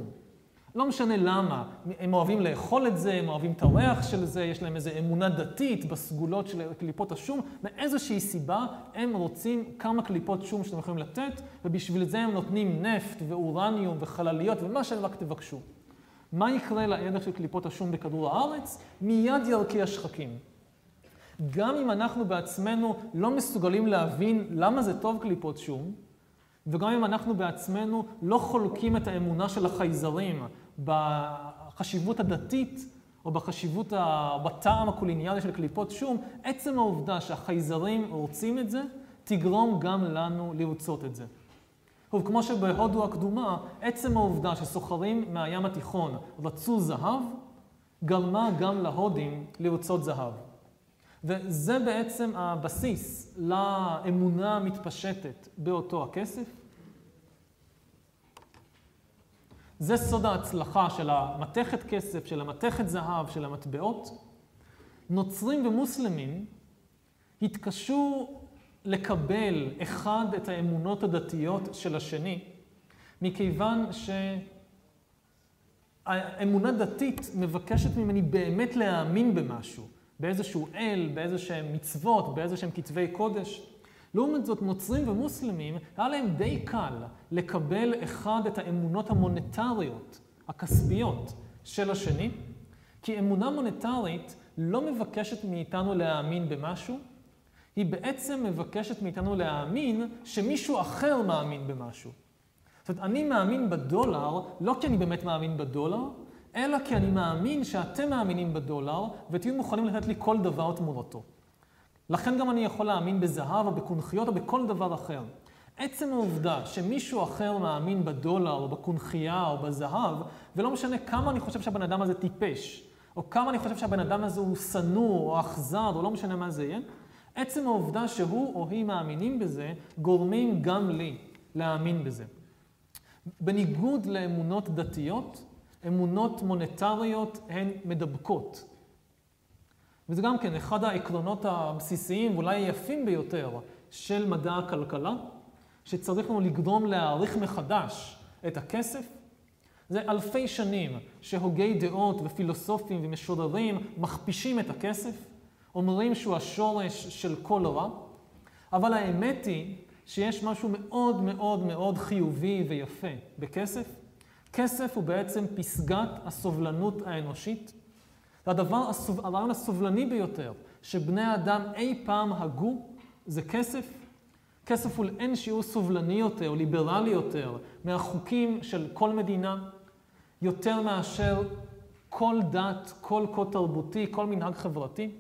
Speaker 1: לא משנה למה, הם אוהבים לאכול את זה, הם אוהבים את הריח של זה, יש להם איזו אמונה דתית בסגולות של קליפות השום, מאיזושהי סיבה הם רוצים כמה קליפות שום שאתם יכולים לתת, ובשביל זה הם נותנים נפט ואורניום וחלליות ומה שהם רק תבקשו. מה יקרה לערך של קליפות השום בכדור הארץ? מיד ירקיע שחקים. גם אם אנחנו בעצמנו לא מסוגלים להבין למה זה טוב קליפות שום, וגם אם אנחנו בעצמנו לא חולקים את האמונה של החייזרים בחשיבות הדתית או בחשיבות, ה... בטעם הקוליניאלי של קליפות שום, עצם העובדה שהחייזרים רוצים את זה, תגרום גם לנו לרצות את זה. טוב, כמו שבהודו הקדומה, עצם העובדה שסוחרים מהים התיכון רצו זהב, גרמה גם להודים לרצות זהב. וזה בעצם הבסיס לאמונה המתפשטת באותו הכסף. זה סוד ההצלחה של המתכת כסף, של המתכת זהב, של המטבעות. נוצרים ומוסלמים התקשו לקבל אחד את האמונות הדתיות של השני, מכיוון שהאמונה דתית מבקשת ממני באמת להאמין במשהו, באיזשהו אל, באיזה שהם מצוות, באיזה שהם כתבי קודש. לעומת זאת, נוצרים ומוסלמים, היה להם די קל לקבל אחד את האמונות המוניטריות, הכספיות, של השני, כי אמונה מוניטרית לא מבקשת מאיתנו להאמין במשהו, היא בעצם מבקשת מאיתנו להאמין שמישהו אחר מאמין במשהו. זאת אומרת, אני מאמין בדולר, לא כי אני באמת מאמין בדולר, אלא כי אני מאמין שאתם מאמינים בדולר, ותהיו מוכנים לתת לי כל דבר תמורתו. לכן גם אני יכול להאמין בזהב או בקונכיות או בכל דבר אחר. עצם העובדה שמישהו אחר מאמין בדולר או בקונכייה או בזהב, ולא משנה כמה אני חושב שהבן אדם הזה טיפש, או כמה אני חושב שהבן אדם הזה הוא שנוא או אכזר, או לא משנה מה זה יהיה, עצם העובדה שהוא או היא מאמינים בזה, גורמים גם לי להאמין בזה. בניגוד לאמונות דתיות, אמונות מוניטריות הן מדבקות. וזה גם כן אחד העקרונות הבסיסיים ואולי היפים ביותר של מדע הכלכלה, שצריך לנו לגרום להעריך מחדש את הכסף. זה אלפי שנים שהוגי דעות ופילוסופים ומשוררים מכפישים את הכסף, אומרים שהוא השורש של כל רע, אבל האמת היא שיש משהו מאוד מאוד מאוד חיובי ויפה בכסף. כסף הוא בעצם פסגת הסובלנות האנושית. זה הדבר, הרעיון הסובלני ביותר שבני האדם אי פעם הגו, זה כסף. כסף הוא לאין שיעור סובלני יותר, ליברלי יותר, מהחוקים של כל מדינה, יותר מאשר כל דת, כל קוד תרבותי, כל מנהג חברתי.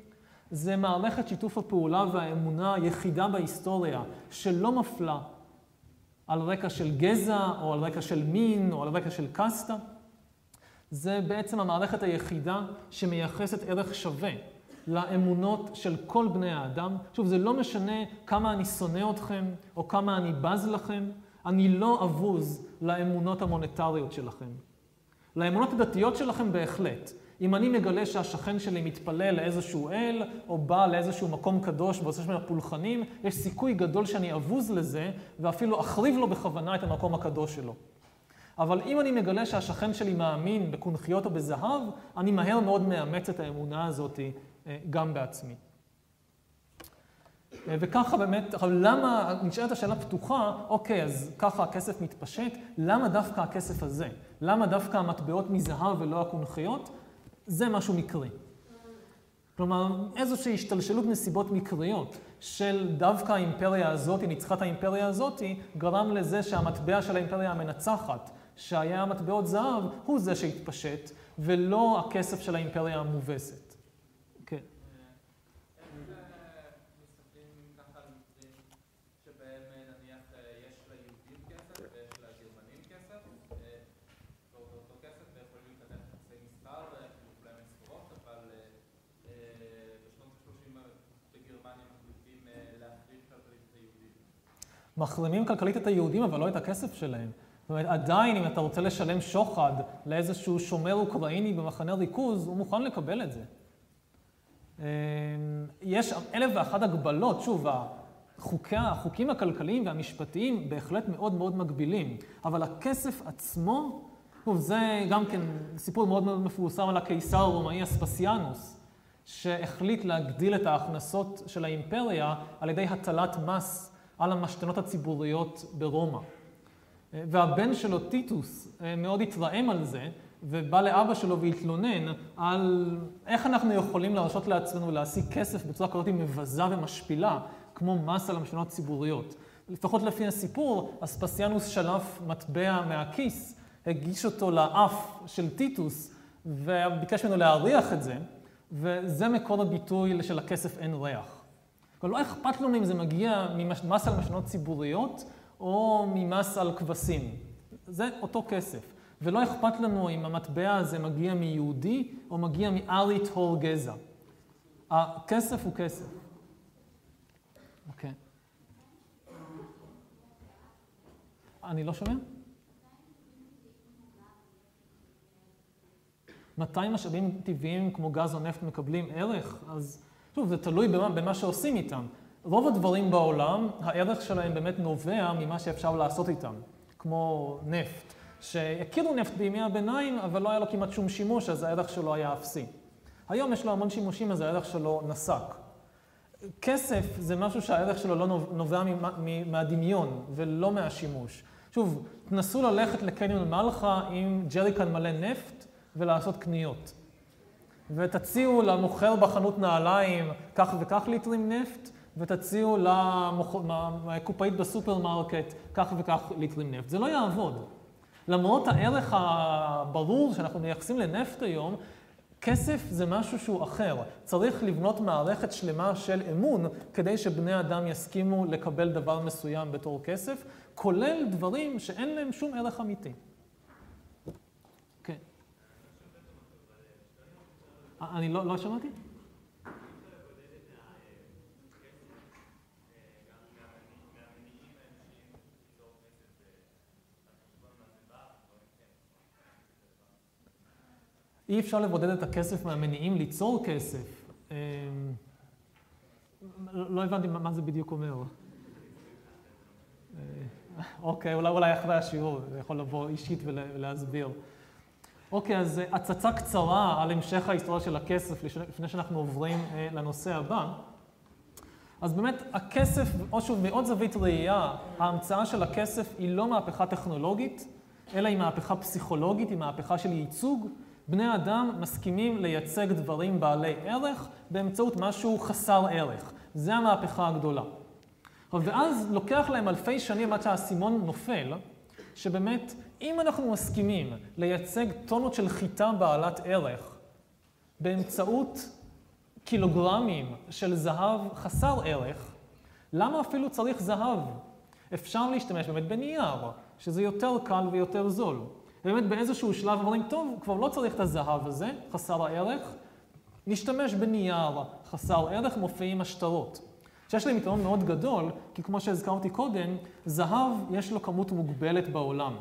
Speaker 1: זה מערכת שיתוף הפעולה והאמונה היחידה בהיסטוריה שלא מפלה על רקע של גזע, או על רקע של מין, או על רקע של קסטה. זה בעצם המערכת היחידה שמייחסת ערך שווה לאמונות של כל בני האדם. שוב, זה לא משנה כמה אני שונא אתכם, או כמה אני בז לכם, אני לא אבוז לאמונות המוניטריות שלכם. לאמונות הדתיות שלכם בהחלט. אם אני מגלה שהשכן שלי מתפלל לאיזשהו אל, או בא לאיזשהו מקום קדוש ועושה שם פולחנים, יש סיכוי גדול שאני אבוז לזה, ואפילו אחריב לו בכוונה את המקום הקדוש שלו. אבל אם אני מגלה שהשכן שלי מאמין בקונכיות או בזהב, אני מהר מאוד מאמץ את האמונה הזאת אה, גם בעצמי. אה, וככה באמת, למה, נשאלת השאלה פתוחה, אוקיי, אז ככה הכסף מתפשט, למה דווקא הכסף הזה? למה דווקא המטבעות מזהב ולא הקונכיות? זה משהו מקרי. כלומר, איזושהי השתלשלות נסיבות מקריות של דווקא האימפריה הזאת, ניצחת האימפריה הזאת, גרם לזה שהמטבע של האימפריה המנצחת, שהיה מטבעות זהב, הוא זה שהתפשט, ולא הכסף של האימפריה המובסת. מחרימים כלכלית את היהודים, אבל לא את הכסף שלהם. זאת אומרת, עדיין אם אתה רוצה לשלם שוחד לאיזשהו שומר אוקראיני במחנה ריכוז, הוא מוכן לקבל את זה. אה, יש אלף ואחת הגבלות, שוב, החוקי, החוקים הכלכליים והמשפטיים בהחלט מאוד מאוד מגבילים, אבל הכסף עצמו, טוב, זה גם כן סיפור מאוד מאוד מפורסם על הקיסר הרומאי אספסיאנוס, שהחליט להגדיל את ההכנסות של האימפריה על ידי הטלת מס על המשתנות הציבוריות ברומא. והבן שלו, טיטוס, מאוד התרעם על זה, ובא לאבא שלו והתלונן על איך אנחנו יכולים להרשות לעצמנו להשיג כסף בצורה כזאת מבזה ומשפילה, כמו מס על המשתנות הציבוריות. לפחות לפי הסיפור, אספסיאנוס שלף מטבע מהכיס, הגיש אותו לאף של טיטוס, וביקש ממנו להריח את זה, וזה מקור הביטוי של הכסף אין ריח. אבל לא אכפת לנו אם זה מגיע ממס על משנות ציבוריות או ממס על כבשים. זה אותו כסף. ולא אכפת לנו אם המטבע הזה מגיע מיהודי או מגיע מארי טהור גזע. הכסף הוא כסף. אוקיי. אני לא שומע? מתי משאבים טבעיים כמו גז או נפט מקבלים ערך? אז שוב, זה תלוי במה, במה שעושים איתם. רוב הדברים בעולם, הערך שלהם באמת נובע ממה שאפשר לעשות איתם, כמו נפט, שהכירו נפט בימי הביניים, אבל לא היה לו כמעט שום שימוש, אז הערך שלו היה אפסי. היום יש לו המון שימושים, אז הערך שלו נסק. כסף זה משהו שהערך שלו לא נובע מהדמיון ולא מהשימוש. שוב, תנסו ללכת לקניון מלחה עם ג'ריקן מלא נפט ולעשות קניות. ותציעו למוכר בחנות נעליים כך וכך ליטרים נפט, ותציעו לקופאית בסופרמרקט כך וכך ליטרים נפט. זה לא יעבוד. למרות הערך הברור שאנחנו מייחסים לנפט היום, כסף זה משהו שהוא אחר. צריך לבנות מערכת שלמה של אמון כדי שבני אדם יסכימו לקבל דבר מסוים בתור כסף, כולל דברים שאין להם שום ערך אמיתי. אני לא, לא שמעתי? אי אפשר לבודד את הכסף מהמניעים ליצור כסף. אמ, לא הבנתי מה זה בדיוק אומר. אה, אוקיי, אולי, אחרי השיעור, זה יכול לבוא אישית ולהסביר. אוקיי, אז הצצה קצרה על המשך ההיסטוריה של הכסף לפני שאנחנו עוברים אה, לנושא הבא. אז באמת, הכסף, או שוב, מעוד זווית ראייה, ההמצאה של הכסף היא לא מהפכה טכנולוגית, אלא היא מהפכה פסיכולוגית, היא מהפכה של ייצוג. בני אדם מסכימים לייצג דברים בעלי ערך באמצעות משהו חסר ערך. זה המהפכה הגדולה. ואז לוקח להם אלפי שנים עד שהאסימון נופל, שבאמת, אם אנחנו מסכימים לייצג טונות של חיטה בעלת ערך באמצעות קילוגרמים של זהב חסר ערך, למה אפילו צריך זהב? אפשר להשתמש באמת בנייר, שזה יותר קל ויותר זול. באמת באיזשהו שלב אומרים, טוב, כבר לא צריך את הזהב הזה, חסר הערך, נשתמש בנייר חסר ערך, מופיעים השטרות. שיש להם יתרון מאוד גדול, כי כמו שהזכרתי קודם, זהב יש לו כמות מוגבלת בעולם.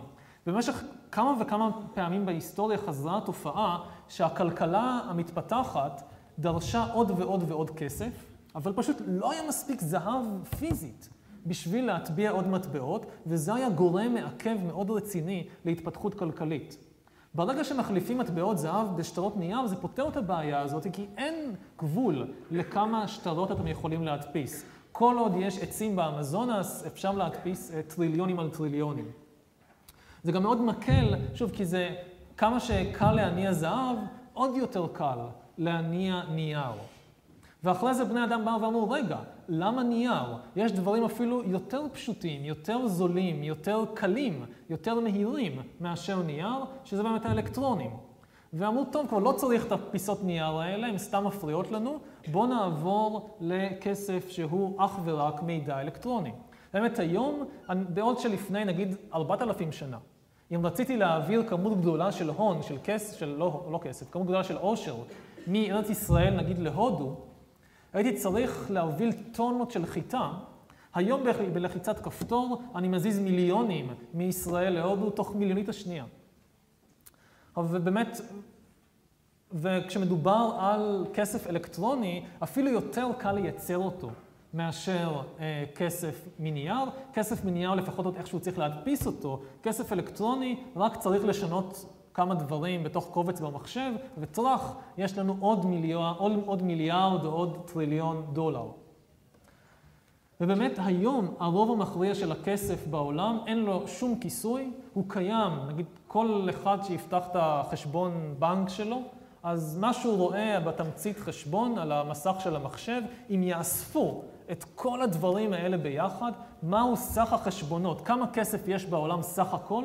Speaker 1: במשך כמה וכמה פעמים בהיסטוריה חזרה התופעה שהכלכלה המתפתחת דרשה עוד ועוד ועוד כסף, אבל פשוט לא היה מספיק זהב פיזית בשביל להטביע עוד מטבעות, וזה היה גורם מעכב מאוד רציני להתפתחות כלכלית. ברגע שמחליפים מטבעות זהב בשטרות נייר, זה פותר את הבעיה הזאת, כי אין גבול לכמה שטרות אתם יכולים להדפיס. כל עוד יש עצים באמזונס, אפשר להדפיס אה, טריליונים על טריליונים. זה גם מאוד מקל, שוב, כי זה כמה שקל להניע זהב, עוד יותר קל להניע נייר. ואחרי זה בני אדם באו ואמרו, רגע, למה נייר? יש דברים אפילו יותר פשוטים, יותר זולים, יותר קלים, יותר מהירים מאשר נייר, שזה באמת האלקטרונים. ואמרו, טוב, כבר לא צריך את הפיסות נייר האלה, הן סתם מפריעות לנו, בואו נעבור לכסף שהוא אך ורק מידע אלקטרוני. באמת היום, בעוד שלפני נגיד 4,000 שנה, אם רציתי להעביר כמות גדולה של הון, של כסף, של לא, לא כסף, כמות גדולה של עושר, מארץ ישראל נגיד להודו, הייתי צריך להוביל טונות של חיטה. היום בלחיצת כפתור אני מזיז מיליונים מישראל להודו תוך מיליונית השנייה. אבל באמת, וכשמדובר על כסף אלקטרוני, אפילו יותר קל לייצר אותו מאשר אה, כסף מנייר. כסף מנייר לפחות עוד איכשהו צריך להדפיס אותו. כסף אלקטרוני רק צריך לשנות כמה דברים בתוך קובץ במחשב, וטראח, יש לנו עוד מיליארד, עוד, עוד מיליארד או עוד טריליון דולר. ובאמת היום הרוב המכריע של הכסף בעולם אין לו שום כיסוי, הוא קיים, נגיד כל אחד שיפתח את החשבון בנק שלו, אז מה שהוא רואה בתמצית חשבון על המסך של המחשב, אם יאספו את כל הדברים האלה ביחד, מהו סך החשבונות, כמה כסף יש בעולם סך הכל,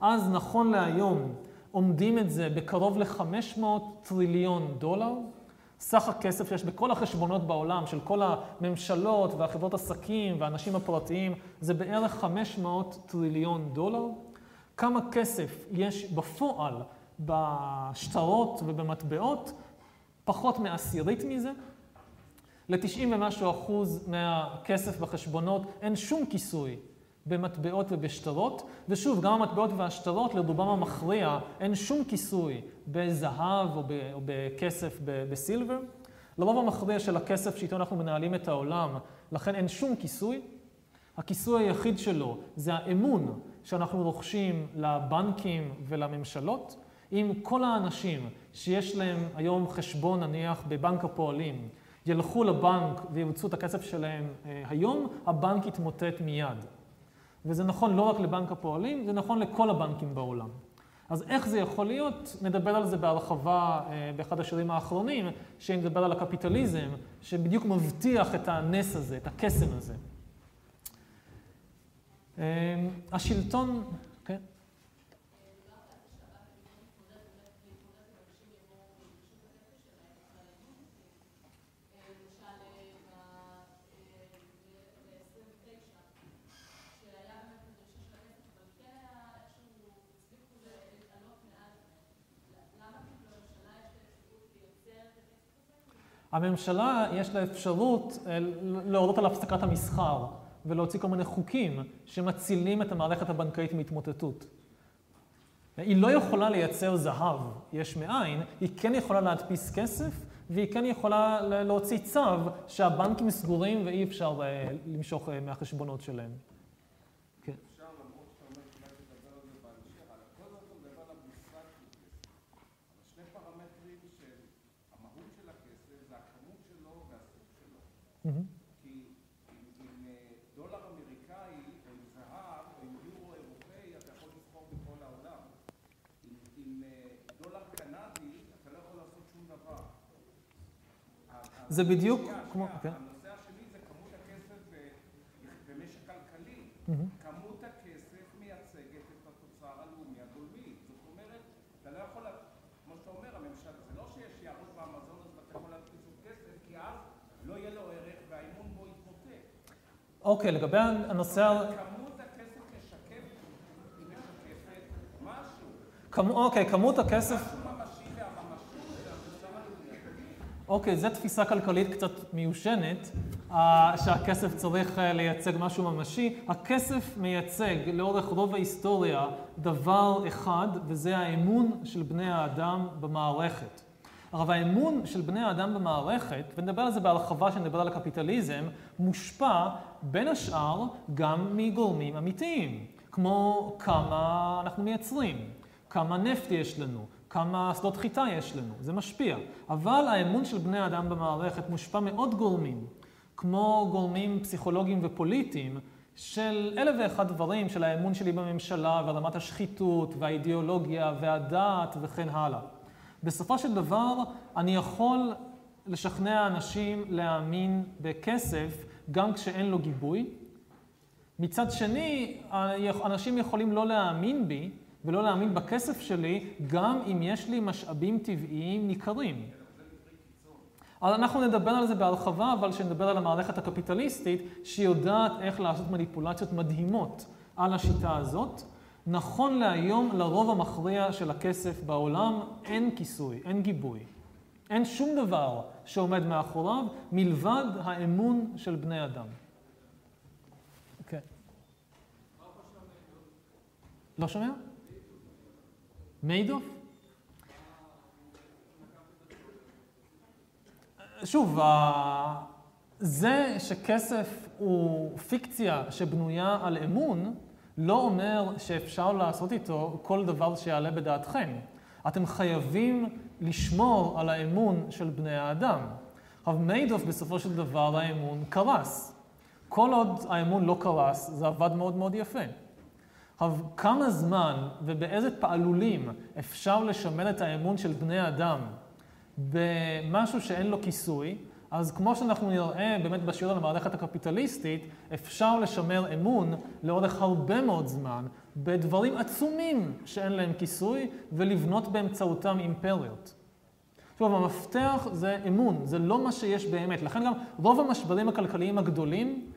Speaker 1: אז נכון להיום עומדים את זה בקרוב ל-500 טריליון דולר. סך הכסף שיש בכל החשבונות בעולם, של כל הממשלות והחברות עסקים והאנשים הפרטיים, זה בערך 500 טריליון דולר. כמה כסף יש בפועל בשטרות ובמטבעות? פחות מעשירית מזה. ל-90 ומשהו אחוז מהכסף בחשבונות אין שום כיסוי במטבעות ובשטרות, ושוב, גם המטבעות והשטרות, לרובם המכריע, אין שום כיסוי בזהב או, ב- או בכסף בסילבר. לרוב המכריע של הכסף שאיתו אנחנו מנהלים את העולם, לכן אין שום כיסוי. הכיסוי היחיד שלו זה האמון שאנחנו רוכשים לבנקים ולממשלות. אם כל האנשים שיש להם היום חשבון, נניח, בבנק הפועלים, ילכו לבנק וירצו את הכסף שלהם אה, היום, הבנק יתמוטט מיד. וזה נכון לא רק לבנק הפועלים, זה נכון לכל הבנקים בעולם. אז איך זה יכול להיות? נדבר על זה בהרחבה אה, באחד השירים האחרונים, שנדבר על הקפיטליזם, שבדיוק מבטיח את הנס הזה, את הקסם הזה. אה, השלטון, כן? הממשלה יש לה אפשרות אה, להורות על הפסקת המסחר ולהוציא כל מיני חוקים שמצילים את המערכת הבנקאית מהתמוטטות. היא לא יכולה לייצר זהב יש מאין, היא כן יכולה להדפיס כסף והיא כן יכולה להוציא צו שהבנקים סגורים ואי אפשר אה, למשוך אה, מהחשבונות שלהם.
Speaker 3: כי עם דולר אמריקאי או עם זהב או עם יורו אירופאי אתה יכול לסחור בכל העולם. עם דולר קנדי אתה לא יכול לעשות שום דבר.
Speaker 1: זה בדיוק כמו...
Speaker 3: הנושא השני זה כמות הכסף במשק כלכלי. כמות הכסף מייצגת את התוצר הלאומי הגולמי. זאת אומרת, אתה לא יכול, כמו שאתה אומר, הממשלה, זה לא שיש יערות באמזונס ואתה יכול להדפיס עוד כסף, כי אז לא יהיה לו ערך והאמון בו יתמוטט.
Speaker 1: אוקיי, לגבי הנושא... כמו, אוקיי, כמות הכסף... אוקיי, זו תפיסה כלכלית קצת מיושנת, אה, שהכסף צריך אה, לייצג משהו ממשי. הכסף מייצג לאורך רוב ההיסטוריה דבר אחד, וזה האמון של בני האדם במערכת. אבל האמון של בני האדם במערכת, ונדבר על זה בהרחבה כשנדבר על הקפיטליזם, מושפע בין השאר גם מגורמים אמיתיים, כמו כמה אנחנו מייצרים, כמה נפט יש לנו, כמה שדות חיטה יש לנו, זה משפיע. אבל האמון של בני האדם במערכת מושפע מעוד גורמים, כמו גורמים פסיכולוגיים ופוליטיים, של אלף ואחד דברים, של האמון שלי בממשלה, ורמת השחיתות, והאידיאולוגיה, והדת, וכן הלאה. בסופו של דבר, אני יכול לשכנע אנשים להאמין בכסף גם כשאין לו גיבוי. מצד שני, אנשים יכולים לא להאמין בי ולא להאמין בכסף שלי, גם אם יש לי משאבים טבעיים ניכרים. אז אנחנו נדבר על זה בהרחבה, אבל כשנדבר על המערכת הקפיטליסטית, שיודעת איך לעשות מניפולציות מדהימות על השיטה הזאת. נכון להיום, לרוב המכריע של הכסף בעולם אין כיסוי, אין גיבוי. אין שום דבר שעומד מאחוריו מלבד האמון של בני אדם. כן. לא שומע? מיידוף? שוב, זה שכסף הוא פיקציה שבנויה על אמון, לא אומר שאפשר לעשות איתו כל דבר שיעלה בדעתכם. אתם חייבים לשמור על האמון של בני האדם. עכשיו, מיידוף בסופו של דבר האמון קרס. כל עוד האמון לא קרס, זה עבד מאוד מאוד יפה. עכשיו, כמה זמן ובאיזה פעלולים אפשר לשמר את האמון של בני אדם במשהו שאין לו כיסוי, אז כמו שאנחנו נראה באמת בשיעור על המערכת הקפיטליסטית, אפשר לשמר אמון לאורך הרבה מאוד זמן בדברים עצומים שאין להם כיסוי ולבנות באמצעותם אימפריות. טוב, המפתח זה אמון, זה לא מה שיש באמת. לכן גם רוב המשברים הכלכליים הגדולים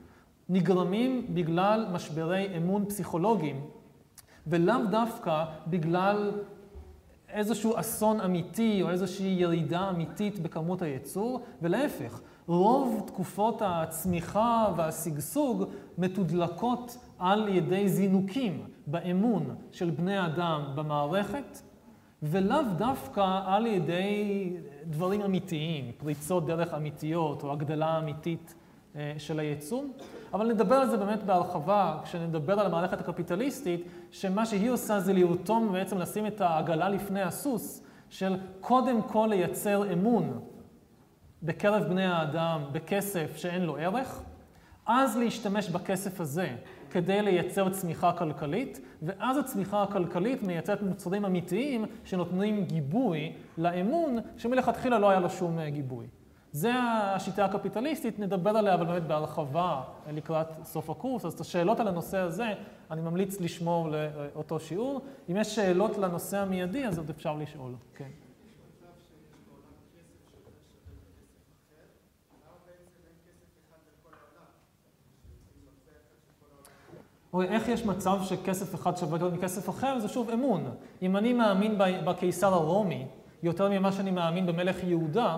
Speaker 1: נגרמים בגלל משברי אמון פסיכולוגיים, ולאו דווקא בגלל איזשהו אסון אמיתי או איזושהי ירידה אמיתית בכמות הייצור, ולהפך, רוב תקופות הצמיחה והשגשוג מתודלקות על ידי זינוקים באמון של בני אדם במערכת, ולאו דווקא על ידי דברים אמיתיים, פריצות דרך אמיתיות או הגדלה אמיתית אה, של הייצור. אבל נדבר על זה באמת בהרחבה כשנדבר על המערכת הקפיטליסטית, שמה שהיא עושה זה לרתום בעצם לשים את העגלה לפני הסוס, של קודם כל לייצר אמון בקרב בני האדם בכסף שאין לו ערך, אז להשתמש בכסף הזה כדי לייצר צמיחה כלכלית, ואז הצמיחה הכלכלית מייצרת מוצרים אמיתיים שנותנים גיבוי לאמון שמלכתחילה לא היה לו שום אה, גיבוי. זה השיטה הקפיטליסטית, נדבר עליה אבל באמת בהרחבה לקראת סוף הקורס. אז את השאלות על הנושא הזה, אני ממליץ לשמור לאותו שיעור. אם יש שאלות לנושא המיידי, אז עוד אפשר לשאול. כן. איך יש מצב שכסף אחד שווה יותר מכסף אחר? זה שוב אמון. אם אני מאמין בקיסר הרומי יותר ממה שאני מאמין במלך יהודה,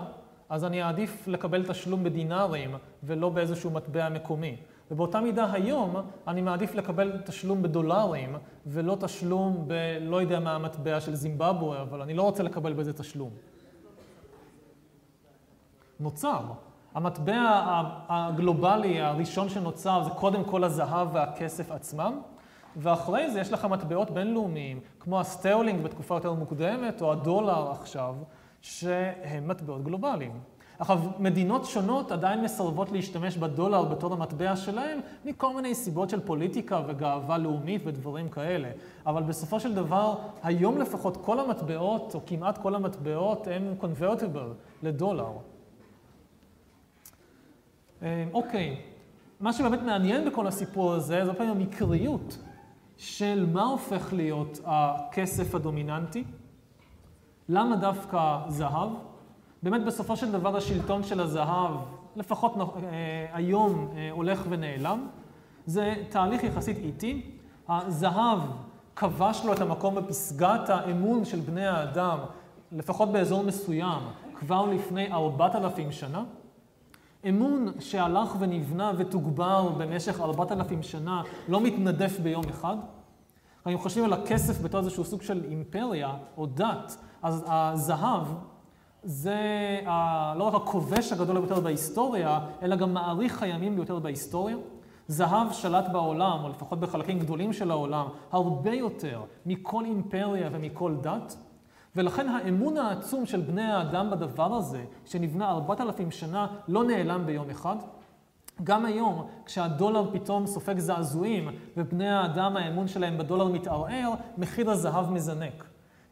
Speaker 1: אז אני אעדיף לקבל תשלום בדינארים ולא באיזשהו מטבע מקומי. ובאותה מידה היום אני מעדיף לקבל תשלום בדולרים ולא תשלום בלא יודע מה המטבע של זימבבואה, אבל אני לא רוצה לקבל בזה תשלום. נוצר. המטבע הגלובלי הראשון שנוצר זה קודם כל הזהב והכסף עצמם, ואחרי זה יש לך מטבעות בינלאומיים, כמו הסטרלינג בתקופה יותר מוקדמת, או הדולר עכשיו, שהם מטבעות גלובליים. עכשיו, מדינות שונות עדיין מסרבות להשתמש בדולר בתור המטבע שלהם, מכל מיני סיבות של פוליטיקה וגאווה לאומית ודברים כאלה. אבל בסופו של דבר, היום לפחות כל המטבעות, או כמעט כל המטבעות, הם convertible לדולר. אה, אוקיי, מה שבאמת מעניין בכל הסיפור הזה, זה פעמים המקריות של מה הופך להיות הכסף הדומיננטי. למה דווקא זהב? באמת בסופו של דבר השלטון של הזהב, לפחות אה, היום, אה, הולך ונעלם. זה תהליך יחסית איטי. הזהב כבש לו את המקום בפסגת האמון של בני האדם, לפחות באזור מסוים, כבר לפני ארבעת אלפים שנה. אמון שהלך ונבנה ותוגבר במשך ארבעת אלפים שנה לא מתנדף ביום אחד. אם חושבים על הכסף בתור איזשהו סוג של אימפריה או דת, אז הזהב זה לא רק הכובש הגדול ביותר בהיסטוריה, אלא גם מעריך הימים ביותר בהיסטוריה. זהב שלט בעולם, או לפחות בחלקים גדולים של העולם, הרבה יותר מכל אימפריה ומכל דת. ולכן האמון העצום של בני האדם בדבר הזה, שנבנה ארבעת אלפים שנה, לא נעלם ביום אחד. גם היום, כשהדולר פתאום סופג זעזועים, ובני האדם, האמון שלהם בדולר מתערער, מחיר הזהב מזנק.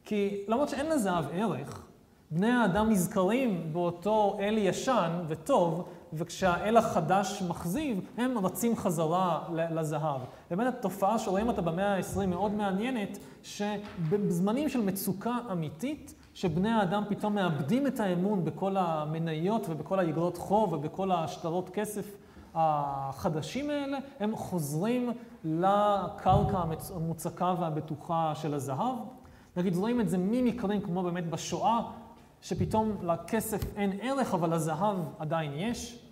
Speaker 1: כי למרות שאין לזהב ערך, בני האדם נזכרים באותו אל ישן וטוב, וכשהאל החדש מכזיב, הם רצים חזרה לזהב. באמת התופעה שרואים אותה במאה ה-20 מאוד מעניינת, שבזמנים של מצוקה אמיתית, שבני האדם פתאום מאבדים את האמון בכל המניות ובכל האגרות חוב ובכל השטרות כסף החדשים האלה, הם חוזרים לקרקע המוצקה והבטוחה של הזהב. נגיד, רואים את זה ממקרים כמו באמת בשואה, שפתאום לכסף אין ערך, אבל לזהב עדיין יש.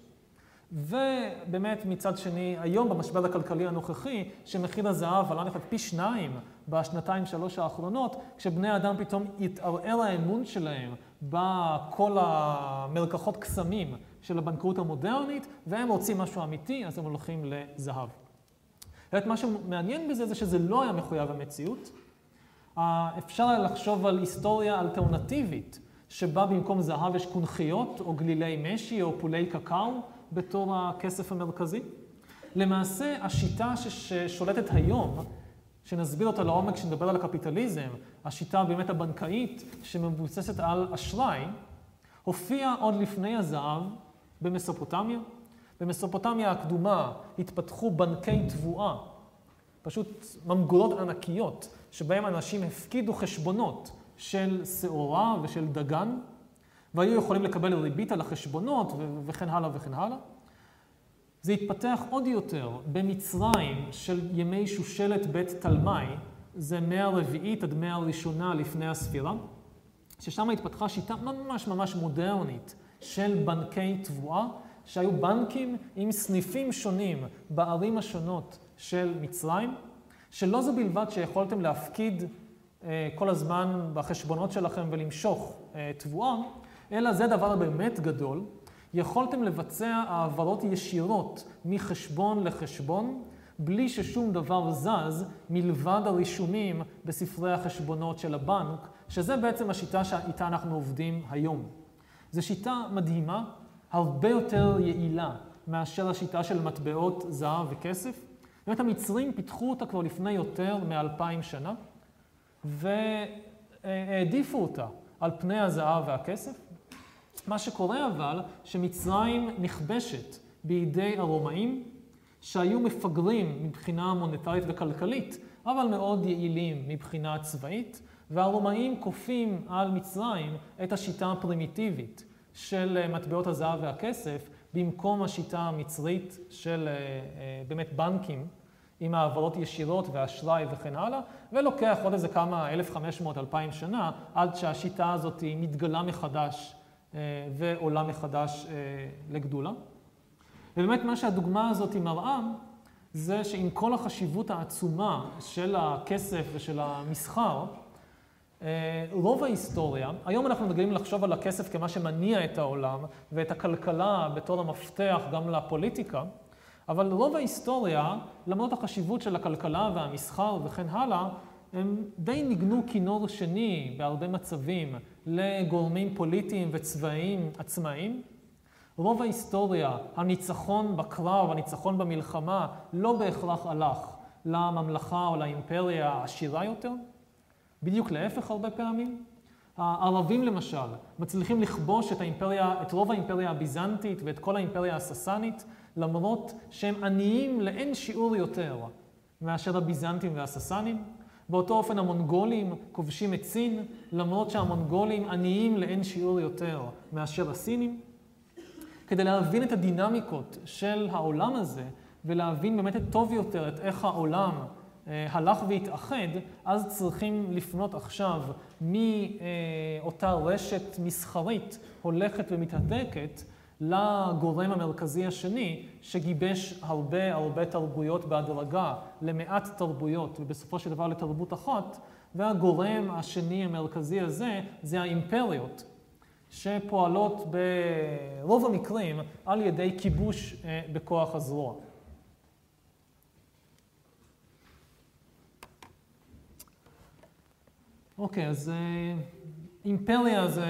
Speaker 1: ובאמת מצד שני, היום במשבר הכלכלי הנוכחי, שמחיר הזהב עלה נכד פי שניים בשנתיים שלוש האחרונות, כשבני אדם פתאום התערער האמון שלהם בא כל המרקחות קסמים של הבנקאות המודרנית, והם רוצים משהו אמיתי, אז הם הולכים לזהב. מה שמעניין בזה זה שזה לא היה מחויב המציאות. אפשר לחשוב על היסטוריה אלטרנטיבית, שבה במקום זהב יש קונכיות, או גלילי משי, או פולי קקאו, בתור הכסף המרכזי. למעשה, השיטה ששולטת היום, שנסביר אותה לעומק כשנדבר על הקפיטליזם, השיטה באמת הבנקאית שמבוססת על אשראי, הופיעה עוד לפני הזהב במסופוטמיה. במסופוטמיה הקדומה התפתחו בנקי תבואה, פשוט ממגורות ענקיות, שבהם אנשים הפקידו חשבונות של שעורה ושל דגן, והיו יכולים לקבל ריבית על החשבונות וכן הלאה וכן הלאה. זה התפתח עוד יותר במצרים של ימי שושלת בית תלמי, זה מאה הרביעית עד מאה הראשונה לפני הספירה, ששם התפתחה שיטה ממש ממש מודרנית של בנקי תבואה, שהיו בנקים עם סניפים שונים בערים השונות של מצרים, שלא זו בלבד שיכולתם להפקיד אה, כל הזמן בחשבונות שלכם ולמשוך אה, תבואה, אלא זה דבר באמת גדול, יכולתם לבצע העברות ישירות מחשבון לחשבון, בלי ששום דבר זז מלבד הרישומים בספרי החשבונות של הבנק, שזה בעצם השיטה שאיתה אנחנו עובדים היום. זו שיטה מדהימה, הרבה יותר יעילה מאשר השיטה של מטבעות זהב וכסף. באמת המצרים פיתחו אותה כבר לפני יותר מאלפיים שנה, והעדיפו אותה על פני הזהב והכסף. מה שקורה אבל, שמצרים נכבשת בידי הרומאים, שהיו מפגרים מבחינה מוניטרית וכלכלית, אבל מאוד יעילים מבחינה צבאית, והרומאים כופים על מצרים את השיטה הפרימיטיבית של מטבעות הזהב והכסף, במקום השיטה המצרית של אה, אה, באמת בנקים עם העברות ישירות ואשראי וכן הלאה, ולוקח עוד איזה כמה, 1,500-2,000 שנה, עד שהשיטה הזאת מתגלה מחדש אה, ועולה מחדש לגדולה. ובאמת מה שהדוגמה הזאת מראה, זה שעם כל החשיבות העצומה של הכסף ושל המסחר, רוב ההיסטוריה, היום אנחנו מגיעים לחשוב על הכסף כמה שמניע את העולם ואת הכלכלה בתור המפתח גם לפוליטיקה, אבל רוב ההיסטוריה, למרות החשיבות של הכלכלה והמסחר וכן הלאה, הם די ניגנו כינור שני בהרבה מצבים לגורמים פוליטיים וצבאיים עצמאיים. רוב ההיסטוריה, הניצחון בקרב, הניצחון במלחמה, לא בהכרח הלך לממלכה או לאימפריה העשירה יותר. בדיוק להפך הרבה פעמים. הערבים למשל מצליחים לכבוש את, האימפריה, את רוב האימפריה הביזנטית ואת כל האימפריה הססנית, למרות שהם עניים לאין שיעור יותר מאשר הביזנטים והססנים. באותו אופן המונגולים כובשים את סין, למרות שהמונגולים עניים לאין שיעור יותר מאשר הסינים. כדי להבין את הדינמיקות של העולם הזה ולהבין באמת טוב יותר את איך העולם הלך והתאחד, אז צריכים לפנות עכשיו מאותה רשת מסחרית הולכת ומתהדקת לגורם המרכזי השני, שגיבש הרבה הרבה תרבויות בהדרגה למעט תרבויות, ובסופו של דבר לתרבות אחת, והגורם השני המרכזי הזה זה האימפריות, שפועלות ברוב המקרים על ידי כיבוש אה, בכוח הזרוע. אוקיי, אז אה, אימפריה זה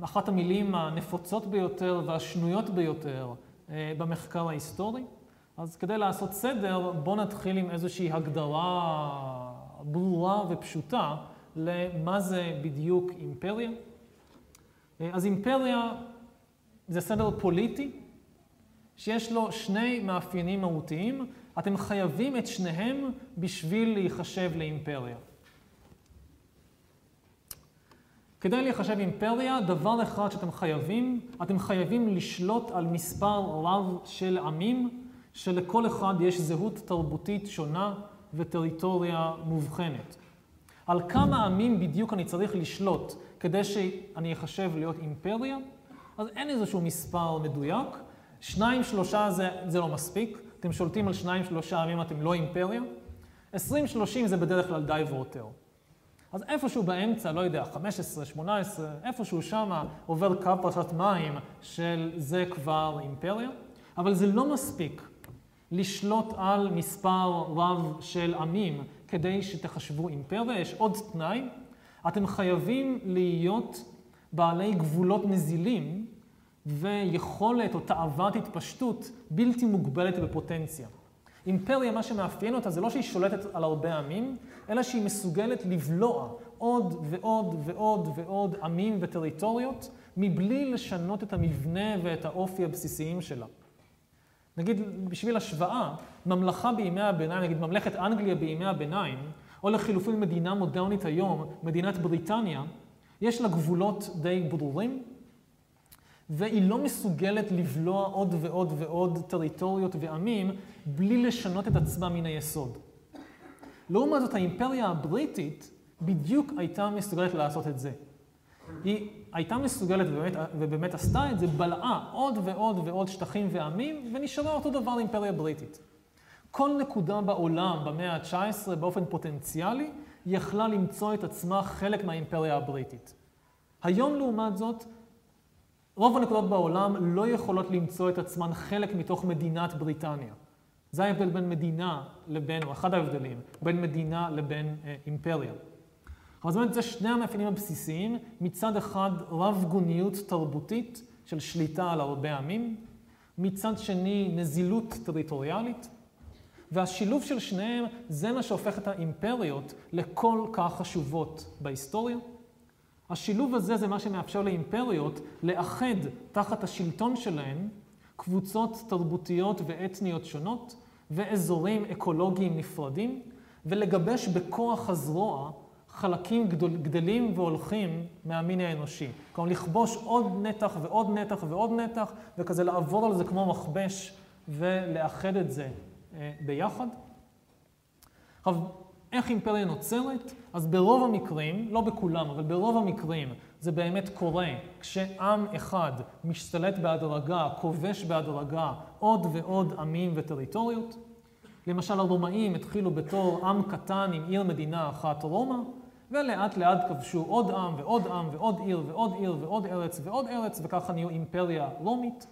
Speaker 1: אחת המילים הנפוצות ביותר והשנויות ביותר אה, במחקר ההיסטורי. אז כדי לעשות סדר, בואו נתחיל עם איזושהי הגדרה ברורה ופשוטה למה זה בדיוק אימפריה. אה, אז אימפריה זה סדר פוליטי שיש לו שני מאפיינים מהותיים. אתם חייבים את שניהם בשביל להיחשב לאימפריה. כדי להיחשב אימפריה, דבר אחד שאתם חייבים, אתם חייבים לשלוט על מספר רב של עמים, שלכל אחד יש זהות תרבותית שונה וטריטוריה מובחנת. על כמה עמים בדיוק אני צריך לשלוט כדי שאני אחשב להיות אימפריה? אז אין איזשהו מספר מדויק. שניים, שלושה זה, זה לא מספיק. אתם שולטים על שניים, שלושה עמים, אתם לא אימפריה. עשרים, שלושים זה בדרך כלל די והותר. אז איפשהו באמצע, לא יודע, 15, 18, איפשהו שמה עובר קו פרשת מים של זה כבר אימפריה, אבל זה לא מספיק לשלוט על מספר רב של עמים כדי שתחשבו אימפריה. יש עוד תנאי, אתם חייבים להיות בעלי גבולות נזילים ויכולת או תאוות התפשטות בלתי מוגבלת בפוטנציה. אימפריה, מה שמאפיין אותה זה לא שהיא שולטת על הרבה עמים, אלא שהיא מסוגלת לבלוע עוד ועוד ועוד ועוד עמים וטריטוריות, מבלי לשנות את המבנה ואת האופי הבסיסיים שלה. נגיד, בשביל השוואה, ממלכה בימי הביניים, נגיד ממלכת אנגליה בימי הביניים, או לחילופין מדינה מודרנית היום, מדינת בריטניה, יש לה גבולות די ברורים, והיא לא מסוגלת לבלוע עוד ועוד ועוד טריטוריות ועמים בלי לשנות את עצמה מן היסוד. לעומת זאת, האימפריה הבריטית בדיוק הייתה מסוגלת לעשות את זה. היא הייתה מסוגלת ובאמת, ובאמת עשתה את זה, בלעה עוד ועוד ועוד שטחים ועמים, ונשארה אותו דבר לאימפריה בריטית. כל נקודה בעולם במאה ה-19 באופן פוטנציאלי יכלה למצוא את עצמה חלק מהאימפריה הבריטית. היום לעומת זאת, רוב הנקודות בעולם לא יכולות למצוא את עצמן חלק מתוך מדינת בריטניה. זה ההבדל בין מדינה לבין, או אחד ההבדלים, בין מדינה לבין אה, אימפריה. אבל זאת אומרת, זה שני המאפיינים הבסיסיים, מצד אחד רב גוניות תרבותית של שליטה על הרבה עמים, מצד שני נזילות טריטוריאלית, והשילוב של שניהם זה מה שהופך את האימפריות לכל כך חשובות בהיסטוריה. השילוב הזה זה מה שמאפשר לאימפריות לאחד תחת השלטון שלהן קבוצות תרבותיות ואתניות שונות ואזורים אקולוגיים נפרדים, ולגבש בכוח הזרוע חלקים גדול, גדלים והולכים מהמין האנושי. כלומר, לכבוש עוד נתח ועוד נתח ועוד נתח, וכזה לעבור על זה כמו מכבש ולאחד את זה אה, ביחד. עכשיו, איך אימפריה נוצרת? אז ברוב המקרים, לא בכולם, אבל ברוב המקרים זה באמת קורה כשעם אחד משתלט בהדרגה, כובש בהדרגה עוד ועוד עמים וטריטוריות. למשל הרומאים התחילו בתור עם קטן עם עיר מדינה אחת רומא, ולאט לאט כבשו עוד עם ועוד עם ועוד עיר ועוד עיר ועוד ארץ ועוד ארץ, וככה נהיו אימפריה רומית.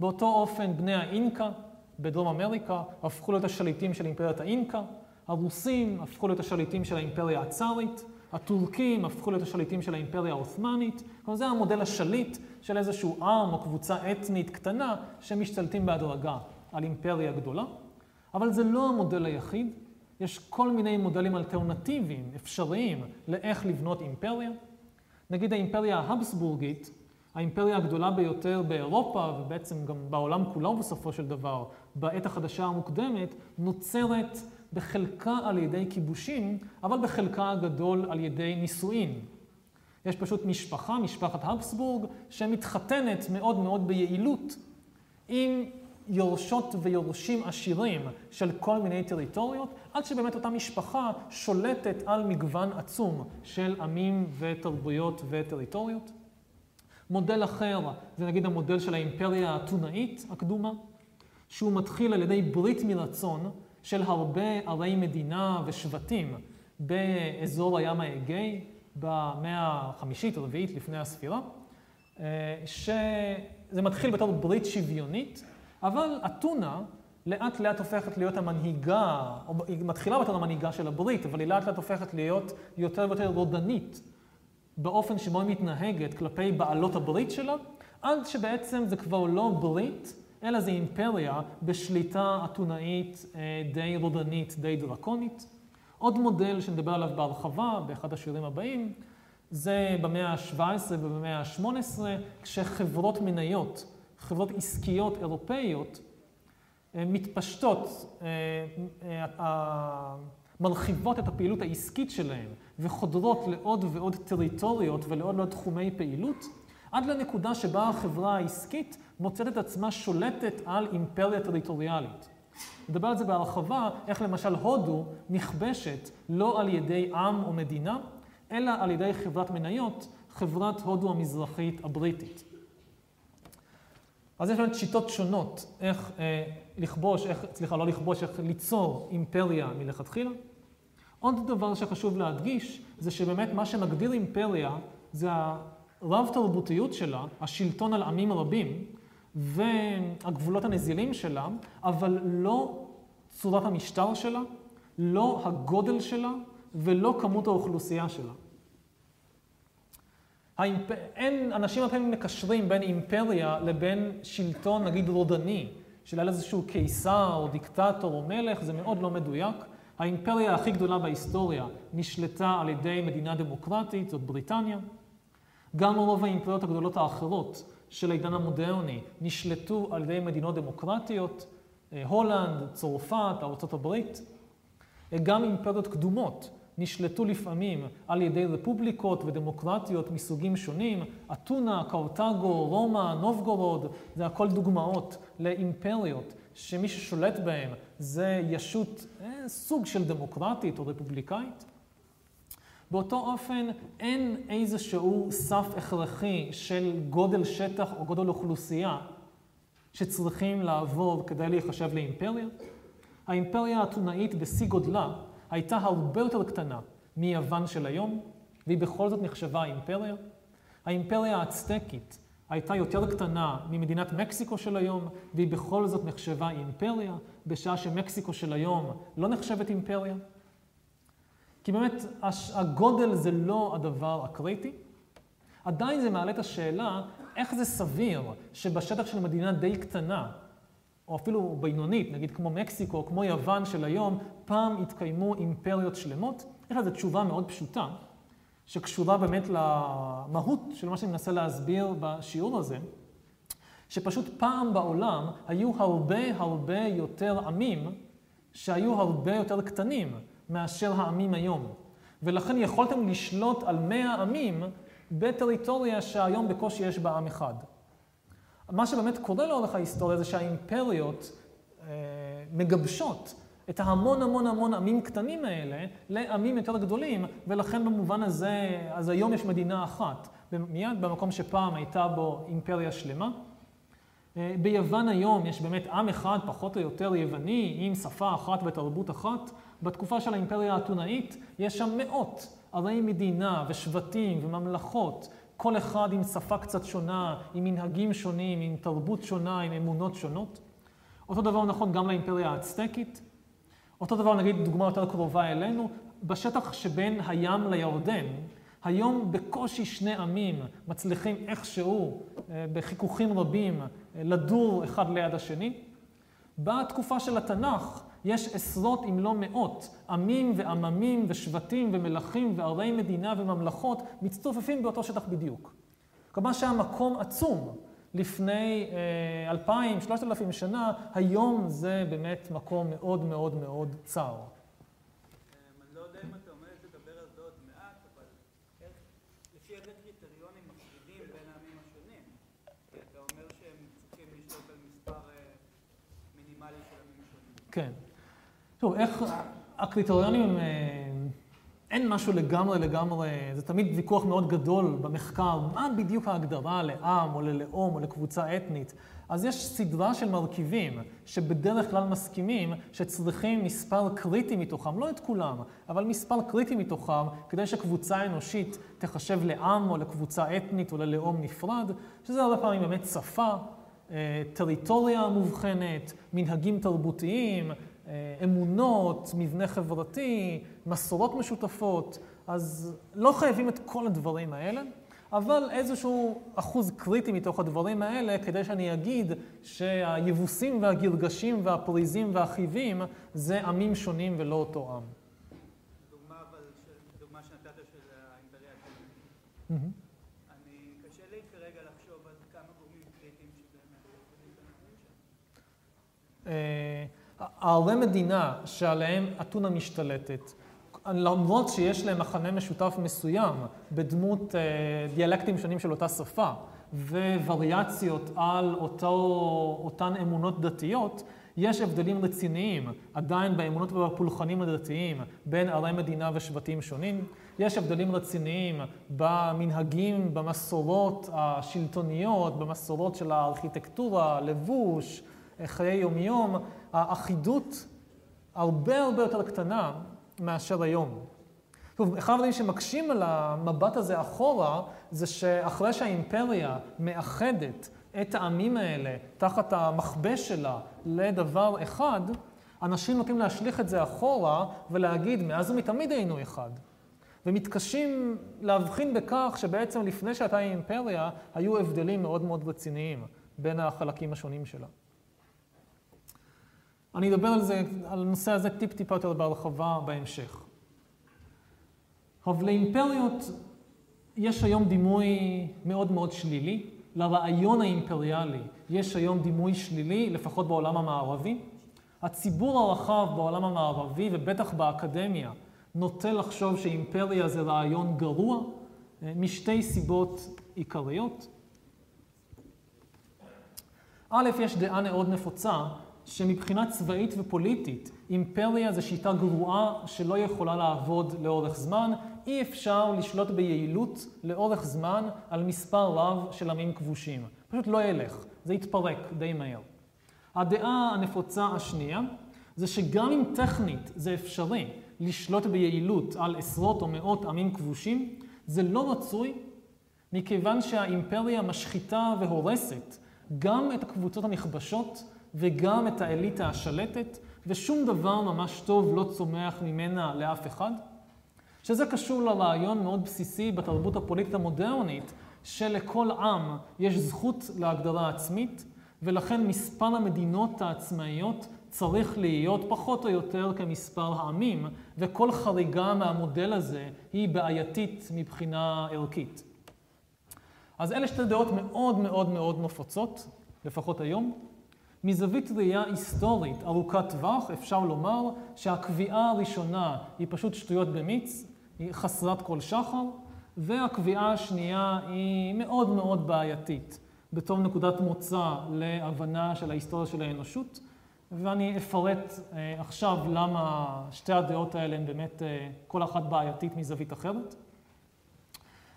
Speaker 1: באותו אופן בני האינקה בדרום אמריקה הפכו להיות השליטים של אימפריית האינקה, הרוסים הפכו להיות השליטים של האימפריה הצארית, הטורקים הפכו להיות השליטים של האימפריה העות'מאנית. כלומר, זה המודל השליט של איזשהו עם או קבוצה אתנית קטנה שמשתלטים בהדרגה על אימפריה גדולה. אבל זה לא המודל היחיד. יש כל מיני מודלים אלטרנטיביים, אפשריים, לאיך לבנות אימפריה. נגיד האימפריה ההבסבורגית, האימפריה הגדולה ביותר באירופה, ובעצם גם בעולם כולו בסופו של דבר, בעת החדשה המוקדמת, נוצרת בחלקה על ידי כיבושים, אבל בחלקה הגדול על ידי נישואין. יש פשוט משפחה, משפחת הבסבורג, שמתחתנת מאוד מאוד ביעילות עם יורשות ויורשים עשירים של כל מיני טריטוריות, עד שבאמת אותה משפחה שולטת על מגוון עצום של עמים ותרבויות וטריטוריות. מודל אחר זה נגיד המודל של האימפריה האתונאית הקדומה, שהוא מתחיל על ידי ברית מרצון של הרבה ערי מדינה ושבטים באזור הים האגאי במאה החמישית, הרביעית לפני הספירה, אה, שזה מתחיל בתור ברית שוויונית, אבל אתונה לאט לאט הופכת להיות המנהיגה, או היא מתחילה בתור המנהיגה של הברית, אבל היא לאט לאט הופכת להיות יותר ויותר רודנית באופן שבו היא מתנהגת כלפי בעלות הברית שלה, עד שבעצם זה כבר לא ברית, אלא זה אימפריה בשליטה אתונאית אה, די רודנית, די דרקונית. עוד מודל שנדבר עליו בהרחבה באחד השיעורים הבאים, זה במאה ה-17 ובמאה ה-18, כשחברות מניות, חברות עסקיות אירופאיות, אה, מתפשטות, אה, מרחיבות את הפעילות העסקית שלהן וחודרות לעוד ועוד טריטוריות ולעוד ועוד תחומי פעילות, עד לנקודה שבה החברה העסקית מוצאת את עצמה שולטת על אימפריה טריטוריאלית. נדבר על זה בהרחבה, איך למשל הודו נכבשת לא על ידי עם או מדינה, אלא על ידי חברת מניות, חברת הודו המזרחית הבריטית. אז יש באמת שיטות שונות איך אה, לכבוש, איך, סליחה, לא לכבוש, איך ליצור אימפריה מלכתחילה. עוד דבר שחשוב להדגיש, זה שבאמת מה שמגדיר אימפריה זה הרב תרבותיות שלה, השלטון על עמים רבים, והגבולות הנזילים שלה, אבל לא צורת המשטר שלה, לא הגודל שלה ולא כמות האוכלוסייה שלה. האימפ... אין, אנשים הרבה פעמים מקשרים בין אימפריה לבין שלטון, נגיד, רודני, של איזשהו קיסר או דיקטטור או מלך, זה מאוד לא מדויק. האימפריה הכי גדולה בהיסטוריה נשלטה על ידי מדינה דמוקרטית, זאת בריטניה. גם רוב האימפריות הגדולות האחרות של העידן המודרני נשלטו על ידי מדינות דמוקרטיות, אה, הולנד, צרפת, ארה"ב. גם אימפריות קדומות נשלטו לפעמים על ידי רפובליקות ודמוקרטיות מסוגים שונים, אתונה, קרתגו, רומא, נובגורוד, זה הכל דוגמאות לאימפריות שמי ששולט בהם זה ישות, אה, סוג של דמוקרטית או רפובליקאית. באותו אופן אין איזשהו סף הכרחי של גודל שטח או גודל אוכלוסייה שצריכים לעבור כדי להיחשב לאימפריה. האימפריה האתונאית בשיא גודלה הייתה הרבה יותר קטנה מיוון של היום, והיא בכל זאת נחשבה אימפריה. האימפריה האצטקית הייתה יותר קטנה ממדינת מקסיקו של היום, והיא בכל זאת נחשבה אימפריה, בשעה שמקסיקו של היום לא נחשבת אימפריה. כי באמת הגודל זה לא הדבר הקריטי. עדיין זה מעלה את השאלה איך זה סביר שבשטח של מדינה די קטנה, או אפילו בינונית, נגיד כמו מקסיקו, כמו יוון של היום, פעם התקיימו אימפריות שלמות? יש לזה תשובה מאוד פשוטה, שקשורה באמת למהות של מה שאני מנסה להסביר בשיעור הזה, שפשוט פעם בעולם היו הרבה הרבה יותר עמים שהיו הרבה יותר קטנים מאשר העמים היום. ולכן יכולתם לשלוט על מאה עמים בטריטוריה שהיום בקושי יש בה עם אחד. מה שבאמת קורה לאורך ההיסטוריה זה שהאימפריות אה, מגבשות את ההמון המון המון עמים קטנים האלה לעמים יותר גדולים, ולכן במובן הזה, אז היום יש מדינה אחת, מיד במקום שפעם הייתה בו אימפריה שלמה. אה, ביוון היום יש באמת עם אחד, פחות או יותר יווני, עם שפה אחת ותרבות אחת. בתקופה של האימפריה האתונאית יש שם מאות ערי מדינה ושבטים וממלכות כל אחד עם שפה קצת שונה, עם מנהגים שונים, עם תרבות שונה, עם אמונות שונות. אותו דבר נכון גם לאימפריה האצטקית. אותו דבר, נגיד, דוגמה יותר קרובה אלינו, בשטח שבין הים לירדן, היום בקושי שני עמים מצליחים איכשהו, אה, בחיכוכים רבים, אה, לדור אחד ליד השני. בתקופה של התנ"ך, יש עשרות אם לא מאות עמים ועממים ושבטים ומלכים וערי מדינה וממלכות מצטופפים באותו שטח בדיוק. כלומר שהיה מקום עצום לפני אה, אלפיים, שלושת אלפים שנה, היום זה באמת מקום מאוד מאוד מאוד צר. כן. טוב, איך הקריטריונים הם... אה, אין משהו לגמרי לגמרי, זה תמיד ויכוח מאוד גדול במחקר, מה בדיוק ההגדרה לעם או ללאום או לקבוצה אתנית. אז יש סדרה של מרכיבים שבדרך כלל מסכימים שצריכים מספר קריטי מתוכם, לא את כולם, אבל מספר קריטי מתוכם, כדי שקבוצה אנושית תחשב לעם או לקבוצה אתנית או ללאום נפרד, שזה הרבה פעמים באמת שפה, אה, טריטוריה מובחנת, מנהגים תרבותיים, אמונות, מבנה חברתי, מסורות משותפות, אז לא חייבים את כל הדברים האלה, אבל איזשהו אחוז קריטי מתוך הדברים האלה, כדי שאני אגיד שהיבוסים והגרגשים והפריזים והחיבים זה עמים שונים ולא אותו עם.
Speaker 2: דוגמה אבל, דוגמה שנתת של האימפריה הקודמת. אני,
Speaker 1: הערי מדינה שעליהם אתונה משתלטת, למרות שיש להם מחנה משותף מסוים בדמות אה, דיאלקטים שונים של אותה שפה ווריאציות על אותו, אותן אמונות דתיות, יש הבדלים רציניים עדיין באמונות ובפולחנים הדתיים בין ערי מדינה ושבטים שונים. יש הבדלים רציניים במנהגים, במסורות השלטוניות, במסורות של הארכיטקטורה, לבוש, חיי יומיום. האחידות הרבה הרבה יותר קטנה מאשר היום. טוב, אחד הדברים שמקשים על המבט הזה אחורה, זה שאחרי שהאימפריה מאחדת את העמים האלה תחת המכבש שלה לדבר אחד, אנשים נוטים להשליך את זה אחורה ולהגיד, מאז ומתמיד היינו אחד. ומתקשים להבחין בכך שבעצם לפני שהייתה אימפריה, היו הבדלים מאוד מאוד רציניים בין החלקים השונים שלה. אני אדבר על זה, על הנושא הזה טיפ-טיפה יותר בהרחבה בהמשך. אבל לאימפריות יש היום דימוי מאוד מאוד שלילי. לרעיון האימפריאלי יש היום דימוי שלילי, לפחות בעולם המערבי. הציבור הרחב בעולם המערבי, ובטח באקדמיה, נוטה לחשוב שאימפריה זה רעיון גרוע, אה, משתי סיבות עיקריות. א', יש דעה מאוד נפוצה שמבחינה צבאית ופוליטית, אימפריה זה שיטה גרועה שלא יכולה לעבוד לאורך זמן. אי אפשר לשלוט ביעילות לאורך זמן על מספר רב של עמים כבושים. פשוט לא ילך, זה יתפרק די מהר. הדעה הנפוצה השנייה זה שגם אם טכנית זה אפשרי לשלוט ביעילות על עשרות או מאות עמים כבושים, זה לא רצוי מכיוון שהאימפריה משחיתה והורסת גם את הקבוצות הנכבשות וגם את האליטה השלטת, ושום דבר ממש טוב לא צומח ממנה לאף אחד. שזה קשור לרעיון מאוד בסיסי בתרבות הפוליטית המודרנית, שלכל עם יש זכות להגדרה עצמית, ולכן מספר המדינות העצמאיות צריך להיות פחות או יותר כמספר העמים, וכל חריגה מהמודל הזה היא בעייתית מבחינה ערכית. אז אלה שתי דעות מאוד מאוד מאוד נפוצות, לפחות היום. מזווית ראייה היסטורית ארוכת טווח, אפשר לומר שהקביעה הראשונה היא פשוט שטויות במיץ, היא חסרת כל שחר, והקביעה השנייה היא מאוד מאוד בעייתית, בתור נקודת מוצא להבנה של ההיסטוריה של האנושות, ואני אפרט אה, עכשיו למה שתי הדעות האלה הן באמת אה, כל אחת בעייתית מזווית אחרת.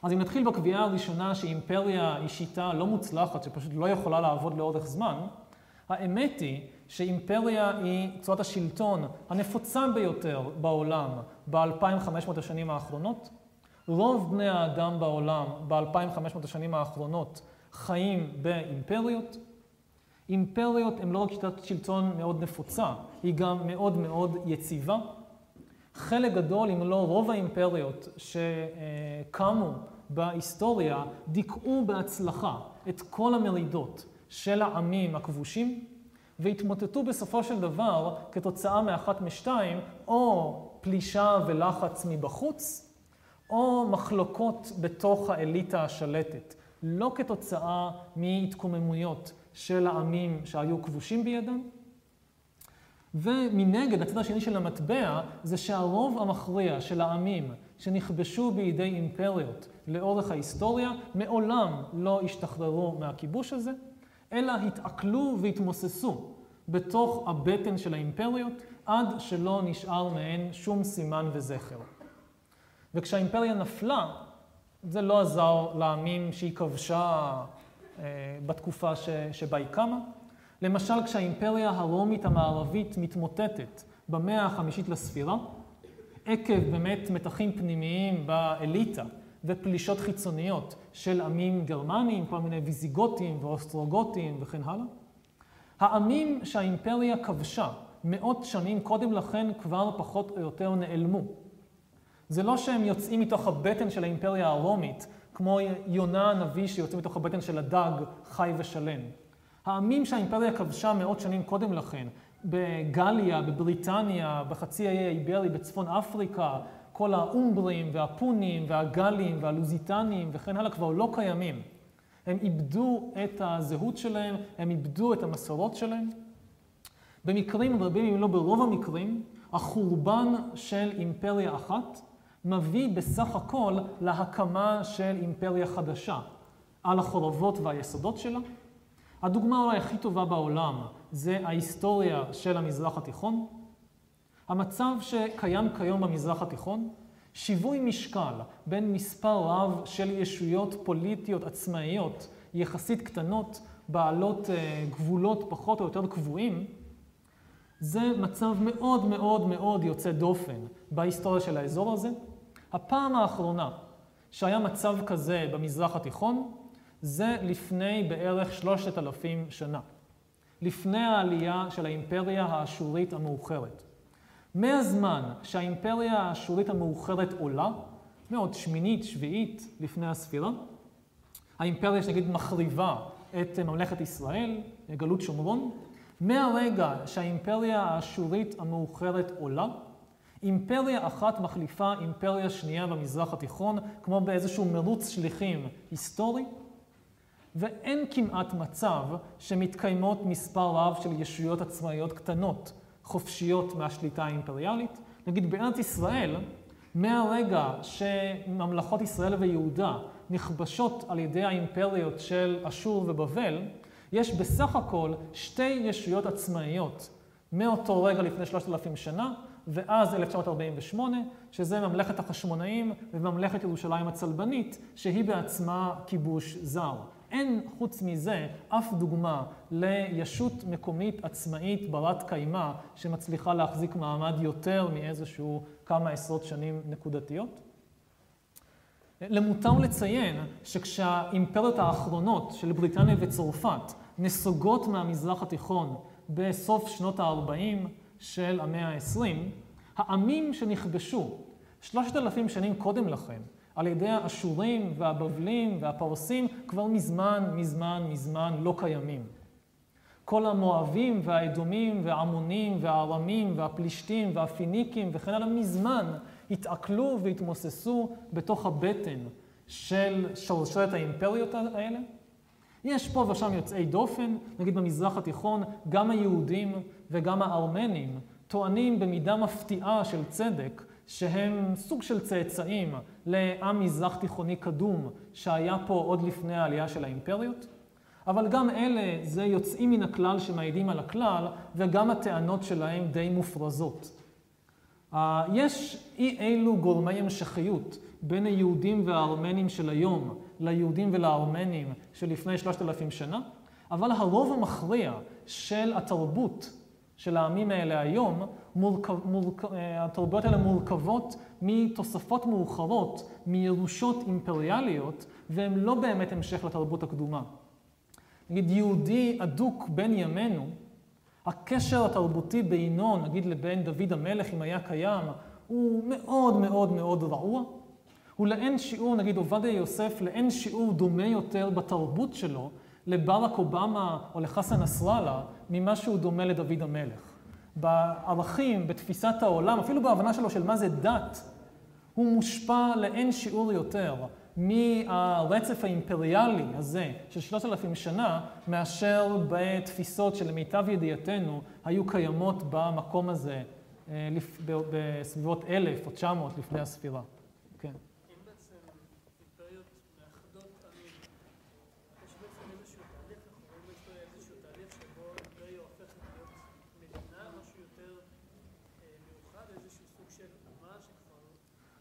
Speaker 1: אז אם נתחיל בקביעה הראשונה שאימפריה היא שיטה לא מוצלחת, שפשוט לא יכולה לעבוד לאורך זמן, האמת היא שאימפריה היא צורת השלטון הנפוצה ביותר בעולם ב-2500 השנים האחרונות. רוב בני האדם בעולם ב-2500 השנים האחרונות חיים באימפריות. אימפריות הן לא רק שיטת שלטון מאוד נפוצה, היא גם מאוד מאוד יציבה. חלק גדול, אם לא רוב האימפריות שקמו בהיסטוריה, דיכאו בהצלחה את כל המרידות של העמים הכבושים, והתמוטטו בסופו של דבר כתוצאה מאחת משתיים, או פלישה ולחץ מבחוץ, או מחלוקות בתוך האליטה השלטת, לא כתוצאה מהתקוממויות של העמים שהיו כבושים בידם. ומנגד, הצד השני של המטבע, זה שהרוב המכריע של העמים שנכבשו בידי אימפריות לאורך ההיסטוריה, מעולם לא השתחררו מהכיבוש הזה. אלא התעכלו והתמוססו בתוך הבטן של האימפריות, עד שלא נשאר מהן שום סימן וזכר. וכשהאימפריה נפלה, זה לא עזר לעמים שהיא כבשה אה, בתקופה ש, שבה היא קמה. למשל, כשהאימפריה הרומית המערבית מתמוטטת במאה החמישית לספירה, עקב באמת מתחים פנימיים באליטה ופלישות חיצוניות של עמים גרמניים, כל מיני ויזיגוטים ואוסטרוגוטים וכן הלאה. העמים שהאימפריה כבשה מאות שנים קודם לכן כבר פחות או יותר נעלמו. זה לא שהם יוצאים מתוך הבטן של האימפריה הרומית, כמו יונה הנביא שיוצא מתוך הבטן של הדג חי ושלם. העמים שהאימפריה כבשה מאות שנים קודם לכן, בגליה, בבריטניה, בחצי האי האיברי, בצפון אפריקה, כל האומברים והפונים והגלים והלוזיטנים וכן הלאה כבר לא קיימים. הם איבדו את הזהות שלהם, הם איבדו את המסורות שלהם. במקרים רבים, אם לא ברוב המקרים, החורבן של אימפריה אחת מביא בסך הכל להקמה של אימפריה חדשה על החורבות והיסודות שלה. הדוגמה אולי הכי טובה בעולם זה ההיסטוריה של המזרח התיכון. המצב שקיים כיום במזרח התיכון, שיווי משקל בין מספר רב של ישויות פוליטיות עצמאיות יחסית קטנות, בעלות אה, גבולות פחות או יותר קבועים, זה מצב מאוד מאוד מאוד יוצא דופן בהיסטוריה של האזור הזה. הפעם האחרונה שהיה מצב כזה במזרח התיכון, זה לפני בערך שלושת אלפים שנה. לפני העלייה של האימפריה האשורית המאוחרת. מהזמן שהאימפריה האשורית המאוחרת עולה, מאוד שמינית, שביעית לפני הספירה, האימפריה שנגיד מחריבה את ממלכת ישראל, גלות שומרון, מהרגע שהאימפריה האשורית המאוחרת עולה, אימפריה אחת מחליפה אימפריה שנייה במזרח התיכון, כמו באיזשהו מרוץ שליחים היסטורי, ואין כמעט מצב שמתקיימות מספר רב של ישויות עצמאיות קטנות, חופשיות מהשליטה האימפריאלית. נגיד בארץ ישראל, מהרגע שממלכות ישראל ויהודה נכבשות על ידי האימפריות של אשור ובבל, יש בסך הכל שתי ישויות עצמאיות מאותו רגע לפני שלושת אלפים שנה, ואז 1948, שזה ממלכת החשמונאים וממלכת ירושלים הצלבנית, שהיא בעצמה כיבוש זר. אין חוץ מזה אף דוגמה לישות מקומית עצמאית ברת קיימא שמצליחה להחזיק מעמד יותר מאיזשהו כמה עשרות שנים נקודתיות. למותר לציין שכשהאימפריות האחרונות של בריטניה וצרפת נסוגות מהמזרח התיכון בסוף שנות ה-40 של המאה ה-20, העמים שנכבשו שלושת אלפים שנים קודם לכן על ידי האשורים והבבלים והפרסים כבר מזמן, מזמן, מזמן לא קיימים. כל המואבים והאדומים והעמונים והארמים והפלישתים והפיניקים וכן הלאה מזמן התעכלו והתמוססו בתוך הבטן של שרשרת האימפריות האלה. יש פה ושם יוצאי דופן, נגיד במזרח התיכון, גם היהודים וגם הארמנים טוענים במידה מפתיעה של צדק שהם סוג של צאצאים לעם מזרח תיכוני קדום שהיה פה עוד לפני העלייה של האימפריות. אבל גם אלה זה יוצאים מן הכלל שמעידים על הכלל, וגם הטענות שלהם די מופרזות. יש אי אילו גורמי המשכיות בין היהודים והארמנים של היום ליהודים ולארמנים שלפני שלושת אלפים שנה, אבל הרוב המכריע של התרבות של העמים האלה היום, מורכב, מורכב, התרבויות האלה מורכבות מתוספות מאוחרות, מירושות אימפריאליות, והן לא באמת המשך לתרבות הקדומה. נגיד יהודי אדוק בין ימינו, הקשר התרבותי בינו, נגיד לבין דוד המלך, אם היה קיים, הוא מאוד מאוד מאוד רעוע. הוא לאין שיעור, נגיד עובדיה יוסף, לאין שיעור דומה יותר בתרבות שלו לברק אובמה או לחסן נסראללה, ממה שהוא דומה לדוד המלך. בערכים, בתפיסת העולם, אפילו בהבנה שלו של מה זה דת, הוא מושפע לאין שיעור יותר מהרצף האימפריאלי הזה של שלושת אלפים שנה, מאשר בתפיסות שלמיטב ידיעתנו היו קיימות במקום הזה אה, בסביבות אלף או תשע מאות לפני הספירה. כן.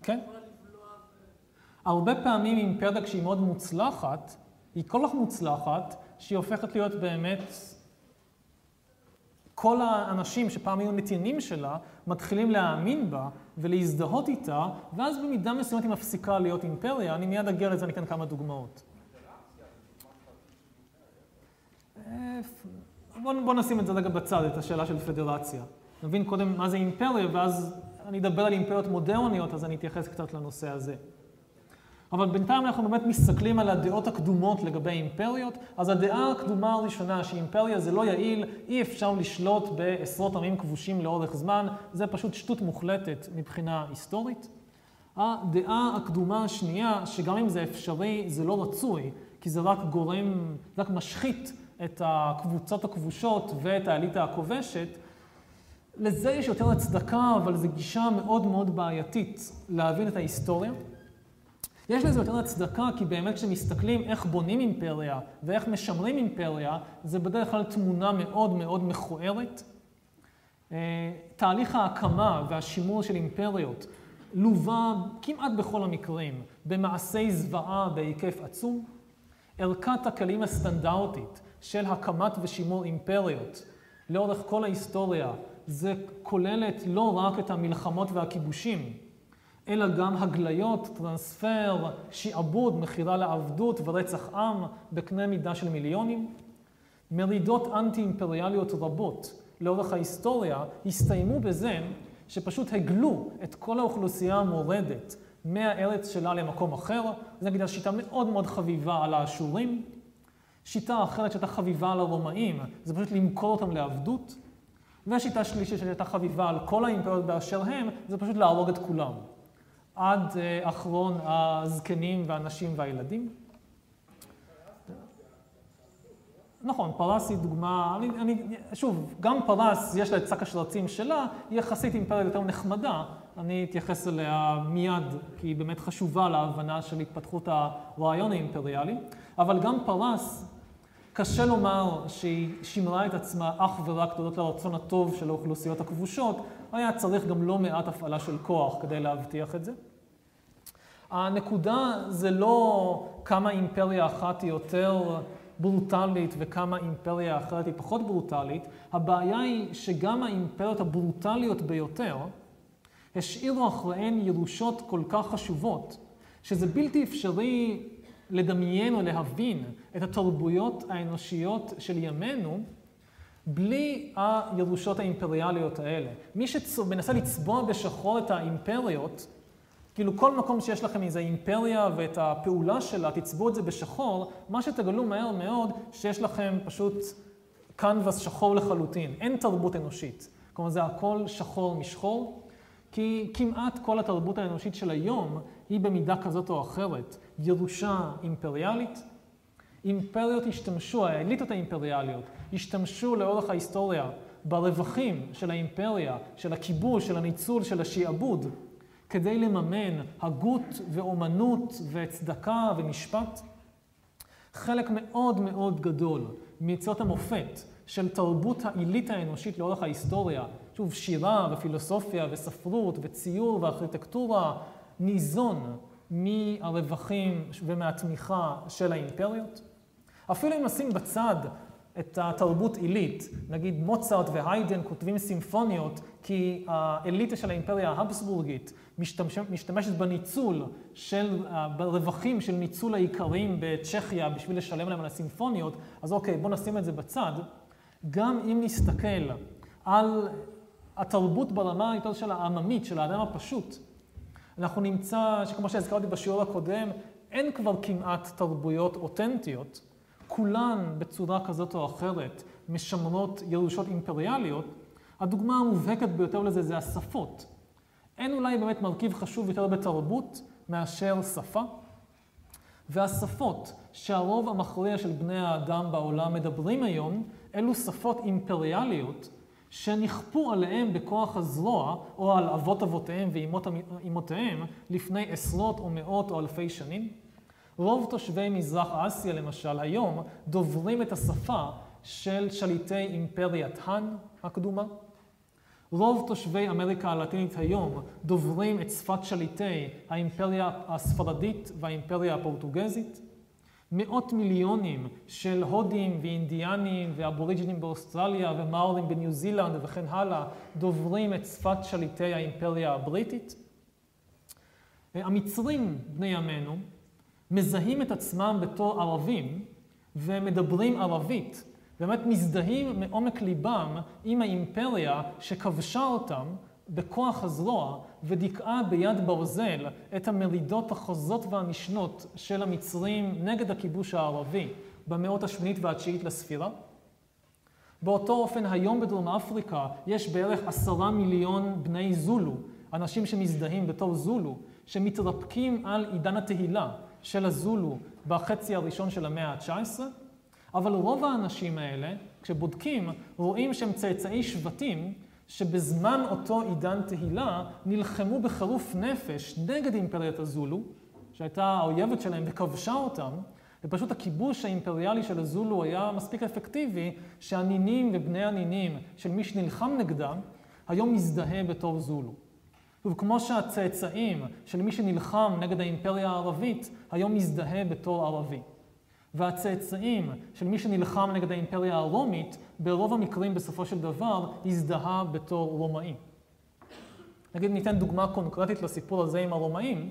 Speaker 1: כן. הרבה פעמים אימפריה כשהיא מאוד מוצלחת, היא כל כך מוצלחת, שהיא הופכת להיות באמת... כל האנשים שפעם היו נתינים שלה, מתחילים להאמין בה ולהזדהות איתה, ואז במידה מסוימת היא מפסיקה להיות אימפריה. אני מיד אגיע לזה, אני אתן כמה דוגמאות. בואו בוא נשים את זה רגע בצד, את השאלה של פדרציה. נבין קודם מה זה אימפריה, ואז אני אדבר על אימפריות מודרניות, אז אני אתייחס קצת לנושא הזה. אבל בינתיים אנחנו באמת מסתכלים על הדעות הקדומות לגבי אימפריות. אז הדעה הקדומה הראשונה, שאימפריה זה לא יעיל, אי אפשר לשלוט בעשרות עמים כבושים לאורך זמן, זה פשוט שטות מוחלטת מבחינה היסטורית. הדעה הקדומה השנייה, שגם אם זה אפשרי, זה לא רצוי, כי זה רק גורם, רק משחית את הקבוצות הכבושות ואת האליטה הכובשת, לזה יש יותר הצדקה, אבל זו גישה מאוד מאוד בעייתית להבין את ההיסטוריה. יש לזה יותר הצדקה, כי באמת כשמסתכלים איך בונים אימפריה ואיך משמרים אימפריה, זה בדרך כלל תמונה מאוד מאוד מכוערת. אה, תהליך ההקמה והשימור של אימפריות לווה כמעט בכל המקרים במעשי זוועה בהיקף עצום. ערכת הכלים הסטנדרטית של הקמת ושימור אימפריות לאורך כל ההיסטוריה, זה כוללת לא רק את המלחמות והכיבושים, אלא גם הגליות, טרנספר, שעבוד, מכירה לעבדות ורצח עם בקנה מידה של מיליונים. מרידות אנטי-אימפריאליות רבות לאורך ההיסטוריה הסתיימו בזה שפשוט הגלו את כל האוכלוסייה המורדת מהארץ שלה למקום אחר. זו נגיד השיטה מאוד מאוד חביבה על האשורים. שיטה אחרת שהייתה חביבה על הרומאים, זה פשוט למכור אותם לעבדות. והשיטה שלישית שהייתה חביבה על כל האימפריות באשר הם, זה פשוט להרוג את כולם. עד uh, אחרון הזקנים והנשים והילדים. נכון, פרס היא דוגמה, אני, אני, שוב, גם פרס יש לה את שק השרצים שלה, היא יחסית אימפריה יותר נחמדה, אני אתייחס אליה מיד, כי היא באמת חשובה להבנה של התפתחות הרעיון האימפריאלי, אבל גם פרס, קשה לומר שהיא שימרה את עצמה אך ורק תודות לרצון הטוב של האוכלוסיות הכבושות, היה צריך גם לא מעט הפעלה של כוח כדי להבטיח את זה. הנקודה זה לא כמה אימפריה אחת היא יותר ברוטלית וכמה אימפריה אחרת היא פחות ברוטלית, הבעיה היא שגם האימפריות הברוטליות ביותר השאירו אחריהן ירושות כל כך חשובות, שזה בלתי אפשרי לדמיין או להבין את התרבויות האנושיות של ימינו בלי הירושות האימפריאליות האלה. מי שמנסה לצבוע בשחור את האימפריות, כאילו כל מקום שיש לכם איזו אימפריה ואת הפעולה שלה, תצבעו את זה בשחור, מה שתגלו מהר מאוד, שיש לכם פשוט קנבס שחור לחלוטין. אין תרבות אנושית. כלומר, זה הכל שחור משחור, כי כמעט כל התרבות האנושית של היום היא במידה כזאת או אחרת ירושה אימפריאלית. אימפריות השתמשו, האליטות האימפריאליות, השתמשו לאורך ההיסטוריה ברווחים של האימפריה, של הכיבוש, של הניצול, של השעבוד, כדי לממן הגות ואומנות וצדקה ומשפט. חלק מאוד מאוד גדול מיציאות המופת של תרבות העילית האנושית לאורך ההיסטוריה, שוב, שירה ופילוסופיה וספרות וציור וארכיטקטורה, ניזון מהרווחים ומהתמיכה של האימפריות. אפילו אם נשים בצד את התרבות עילית. נגיד מוצרט והיידן כותבים סימפוניות כי האליטה של האימפריה ההבסבורגית משתמש, משתמשת בניצול של, ברווחים של ניצול האיכרים בצ'כיה בשביל לשלם להם על הסימפוניות, אז אוקיי, בואו נשים את זה בצד. גם אם נסתכל על התרבות ברמה יותר של העממית, של האדם הפשוט, אנחנו נמצא שכמו שהזכרתי בשיעור הקודם, אין כבר כמעט תרבויות אותנטיות. כולן בצורה כזאת או אחרת משמרות ירושות אימפריאליות, הדוגמה המובהקת ביותר לזה זה השפות. אין אולי באמת מרכיב חשוב יותר בתרבות מאשר שפה, והשפות שהרוב המכריע של בני האדם בעולם מדברים היום, אלו שפות אימפריאליות שנכפו עליהם בכוח הזרוע, או על אבות אבותיהם ואימותיהם, לפני עשרות או מאות או אלפי שנים. רוב תושבי מזרח אסיה, למשל, היום, דוברים את השפה של שליטי אימפריית האן הקדומה. רוב תושבי אמריקה הלטינית היום דוברים את שפת שליטי האימפריה הספרדית והאימפריה הפורטוגזית. מאות מיליונים של הודים ואינדיאנים ואבוריג'ינים באוסטרליה ומאורים בניו זילנד וכן הלאה דוברים את שפת שליטי האימפריה הבריטית. המצרים, בני ימינו, מזהים את עצמם בתור ערבים ומדברים ערבית, באמת מזדהים מעומק ליבם עם האימפריה שכבשה אותם בכוח הזרוע ודיכאה ביד ברזל את המרידות החוזות והנשנות של המצרים נגד הכיבוש הערבי במאות השמינית והתשיעית לספירה. באותו אופן, היום בדרום אפריקה יש בערך עשרה מיליון בני זולו, אנשים שמזדהים בתור זולו, שמתרפקים על עידן התהילה, של הזולו בחצי הראשון של המאה ה-19, אבל רוב האנשים האלה, כשבודקים, רואים שהם צאצאי שבטים שבזמן אותו עידן תהילה נלחמו בחירוף נפש נגד אימפריית הזולו, שהייתה האויבת שלהם וכבשה אותם, ופשוט הכיבוש האימפריאלי של הזולו היה מספיק אפקטיבי, שהנינים ובני הנינים של מי שנלחם נגדם, היום מזדהה בתור זולו. וכמו שהצאצאים של מי שנלחם נגד האימפריה הערבית, היום מזדהה בתור ערבי. והצאצאים של מי שנלחם נגד האימפריה הרומית, ברוב המקרים בסופו של דבר הזדהה בתור רומאי. נגיד ניתן דוגמה קונקרטית לסיפור הזה עם הרומאים.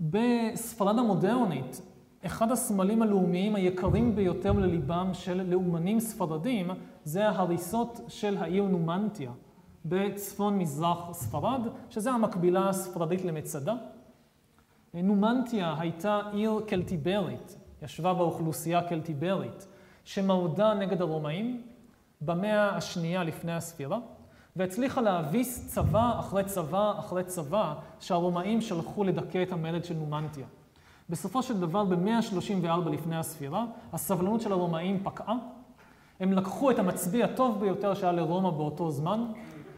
Speaker 1: בספרד המודרנית, אחד הסמלים הלאומיים היקרים ביותר לליבם של לאומנים ספרדים זה ההריסות של העיר נומנטיה בצפון מזרח ספרד, שזה המקבילה הספרדית למצדה. נומנטיה הייתה עיר קלטיברית, ישבה באוכלוסייה קלטיברית, שמרדה נגד הרומאים במאה השנייה לפני הספירה, והצליחה להביס צבא אחרי צבא אחרי צבא שהרומאים שלחו לדכא את המלד של נומנטיה. בסופו של דבר, ב-134 לפני הספירה, הסבלנות של הרומאים פקעה. הם לקחו את המצביא הטוב ביותר שהיה לרומא באותו זמן,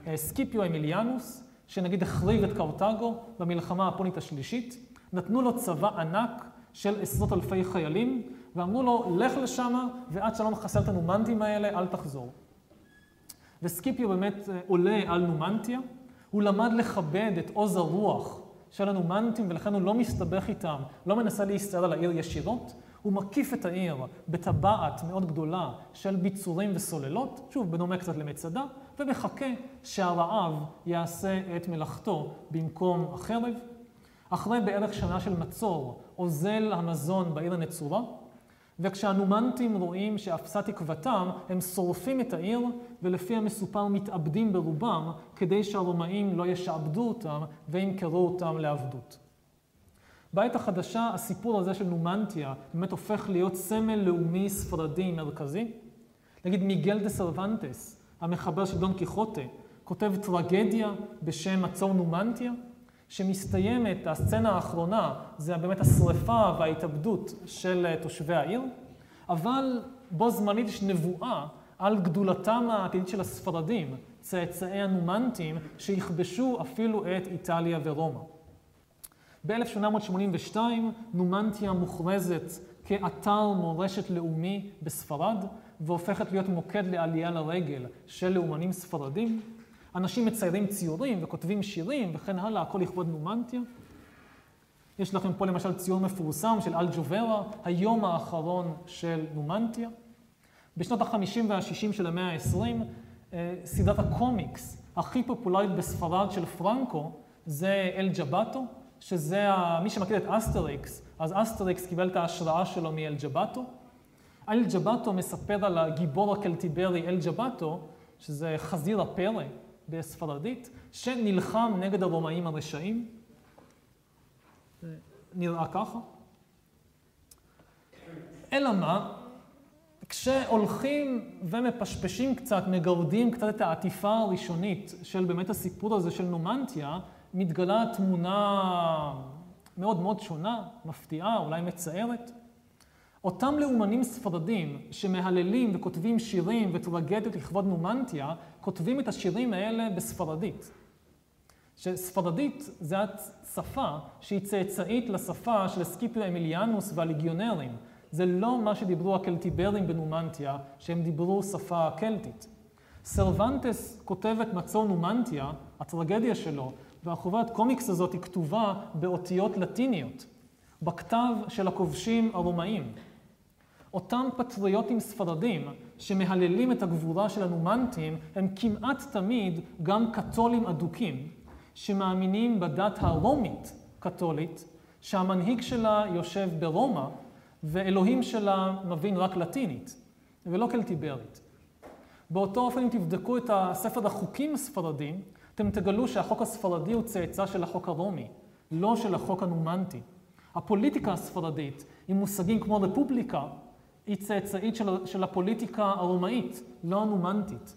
Speaker 1: אה, סקיפיו אמיליאנוס, שנגיד החריב את קרתגו במלחמה הפונית השלישית, נתנו לו צבא ענק של עשרות אלפי חיילים, ואמרו לו, לך לשם, ועד שלא מחסל את הנומנטים האלה, אל תחזור. וסקיפיו באמת אה, עולה על נומנטיה, הוא למד לכבד את עוז הרוח של הנומנטים, ולכן הוא לא מסתבך איתם, לא מנסה להסתער על העיר ישירות, הוא מקיף את העיר בטבעת מאוד גדולה של ביצורים וסוללות, שוב, בדומה קצת למצדה, ומחכה שהרעב יעשה את מלאכתו במקום החרב. אחרי בערך שנה של מצור, אוזל המזון בעיר הנצורה, וכשהנומנטים רואים שאפסה תקוותם, הם שורפים את העיר, ולפי המסופר מתאבדים ברובם, כדי שהרומאים לא ישעבדו אותם וימכרו אותם לעבדות. בעת החדשה, הסיפור הזה של נומנטיה באמת הופך להיות סמל לאומי ספרדי מרכזי. נגיד מיגל דה סרבנטס, המחבר של דון קיחוטה, כותב טרגדיה בשם מצור נומנטיה, שמסתיימת, הסצנה האחרונה, זה באמת השרפה וההתאבדות של תושבי העיר, אבל בו זמנית יש נבואה על גדולתם העתידית של הספרדים, צאצאי הנומנטים, שיכבשו אפילו את איטליה ורומא. ב-1882 נומנטיה מוכרזת כאתר מורשת לאומי בספרד, והופכת להיות מוקד לעלייה לרגל של לאומנים ספרדים. אנשים מציירים ציורים וכותבים שירים וכן הלאה, הכל לכבוד נומנטיה. יש לכם פה למשל ציור מפורסם של אלג'וברה, היום האחרון של נומנטיה. בשנות ה-50 וה-60 של המאה ה-20, אה, סדרת הקומיקס הכי פופולרית בספרד של פרנקו זה אל ג'בטו, שזה מי שמכיר את אסטריקס, אז אסטריקס קיבל את ההשראה שלו מאל ג'בטו. אל ג'בטו מספר על הגיבור הקלטיברי אל ג'בטו, שזה חזיר הפרא בספרדית, שנלחם נגד הרומאים הרשעים. נראה ככה. אלא מה? כשהולכים ומפשפשים קצת, מגרדים קצת את העטיפה הראשונית של באמת הסיפור הזה של נומנטיה, מתגלה תמונה מאוד מאוד שונה, מפתיעה, אולי מצערת. אותם לאומנים ספרדים שמהללים וכותבים שירים וטרגדיות לכבוד נומנטיה, כותבים את השירים האלה בספרדית. שספרדית זה השפה שהיא צאצאית לשפה של סקיפיו אמיליאנוס והליגיונרים. זה לא מה שדיברו הקלטיברים בנומנטיה, שהם דיברו שפה קלטית. סרבנטס כותב את מצור נומנטיה, הטרגדיה שלו, והחוברת קומיקס הזאת היא כתובה באותיות לטיניות, בכתב של הכובשים הרומאים. אותם פטריוטים ספרדים שמהללים את הגבורה של הנומנטים הם כמעט תמיד גם קתולים אדוקים, שמאמינים בדת הרומית קתולית, שהמנהיג שלה יושב ברומא, ואלוהים שלה מבין רק לטינית, ולא קלטיברית. באותו אופן, אם תבדקו את הספר החוקים הספרדים, אתם תגלו שהחוק הספרדי הוא צאצא של החוק הרומי, לא של החוק הנומנטי. הפוליטיקה הספרדית, עם מושגים כמו רפובליקה, היא צאצאית של, של הפוליטיקה הרומאית, לא הנומנטית.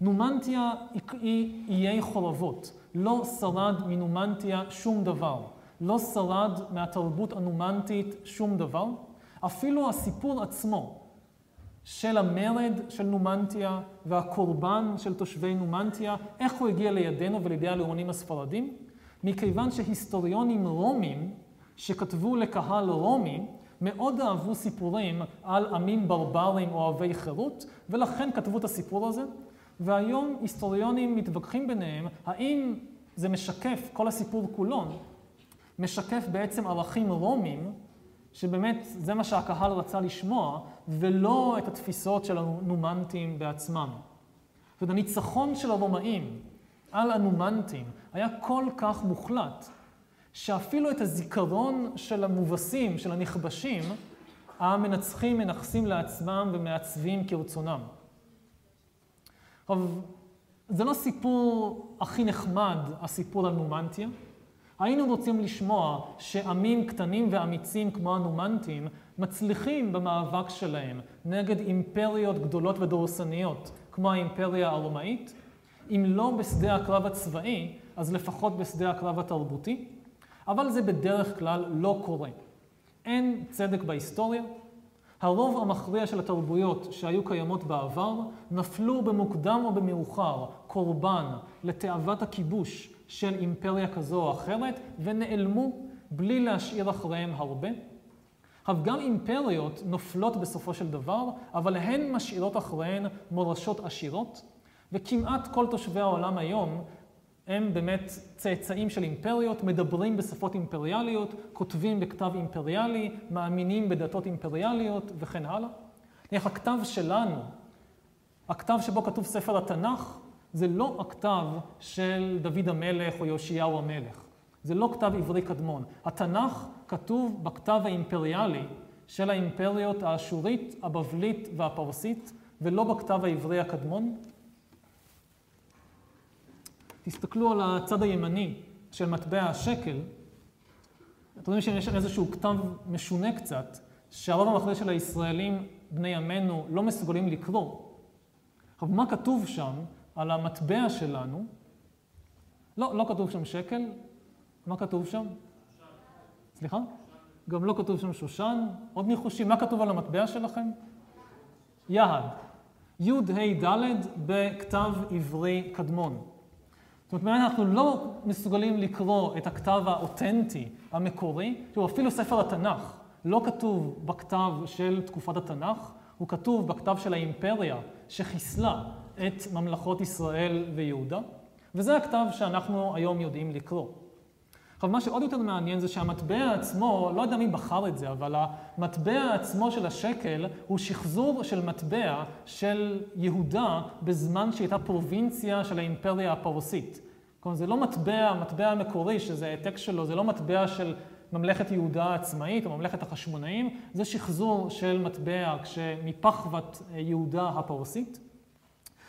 Speaker 1: נומנטיה היא איי חורבות. לא שרד מנומנטיה שום דבר. לא שרד מהתרבות הנומנטית שום דבר. אפילו הסיפור עצמו של המרד של נומנטיה והקורבן של תושבי נומנטיה, איך הוא הגיע לידינו ולידי הלאומנים הספרדים? מכיוון שהיסטוריונים רומים שכתבו לקהל רומי, מאוד אהבו סיפורים על עמים ברברים אוהבי חירות, ולכן כתבו את הסיפור הזה. והיום היסטוריונים מתווכחים ביניהם האם זה משקף, כל הסיפור כולו, משקף בעצם ערכים רומים שבאמת זה מה שהקהל רצה לשמוע, ולא את התפיסות של הנומנטים בעצמם. זאת אומרת, הניצחון של הרומאים על הנומנטים היה כל כך מוחלט, שאפילו את הזיכרון של המובסים, של הנכבשים, המנצחים מנכסים לעצמם ומעצבים כרצונם. עכשיו, זה לא סיפור הכי נחמד, הסיפור על נומנטיה. היינו רוצים לשמוע שעמים קטנים ואמיצים כמו הנומנטים מצליחים במאבק שלהם נגד אימפריות גדולות ודורסניות, כמו האימפריה הרומאית, אם לא בשדה הקרב הצבאי, אז לפחות בשדה הקרב התרבותי, אבל זה בדרך כלל לא קורה. אין צדק בהיסטוריה. הרוב המכריע של התרבויות שהיו קיימות בעבר נפלו במוקדם או במאוחר קורבן לתאוות הכיבוש של אימפריה כזו או אחרת ונעלמו בלי להשאיר אחריהם הרבה. עכשיו, גם אימפריות נופלות בסופו של דבר, אבל הן משאירות אחריהן מורשות עשירות, וכמעט כל תושבי העולם היום הם באמת צאצאים של אימפריות, מדברים בשפות אימפריאליות, כותבים בכתב אימפריאלי, מאמינים בדתות אימפריאליות וכן הלאה. איך הכתב שלנו, הכתב שבו כתוב ספר התנ"ך, זה לא הכתב של דוד המלך או יאשיהו המלך. זה לא כתב עברי קדמון. התנ"ך כתוב בכתב האימפריאלי של האימפריות האשורית, הבבלית והפרסית, ולא בכתב העברי הקדמון. תסתכלו על הצד הימני של מטבע השקל, אתם רואים שיש איזשהו כתב משונה קצת, שהרוב המכריע של הישראלים, בני ימינו, לא מסוגלים לקרוא. עכשיו, מה כתוב שם על המטבע שלנו? לא, לא כתוב שם שקל. מה כתוב שם? סליחה? גם לא כתוב שם שושן. עוד ניחושים. מה כתוב על המטבע שלכם? יהד. י'-ה'-ד' בכתב עברי קדמון. זאת אומרת, אנחנו לא מסוגלים לקרוא את הכתב האותנטי, המקורי, שהוא אפילו ספר התנ"ך, לא כתוב בכתב של תקופת התנ"ך, הוא כתוב בכתב של האימפריה שחיסלה את ממלכות ישראל ויהודה, וזה הכתב שאנחנו היום יודעים לקרוא. עכשיו, מה שעוד יותר מעניין זה שהמטבע עצמו, לא יודע מי בחר את זה, אבל המטבע עצמו של השקל הוא שחזור של מטבע של יהודה בזמן שהייתה פרובינציה של האימפריה הפרסית. כלומר, זה לא מטבע, המטבע המקורי, שזה העתק שלו, זה לא מטבע של ממלכת יהודה העצמאית או ממלכת החשמונאים, זה שחזור של מטבע כשמפחוות יהודה הפרסית.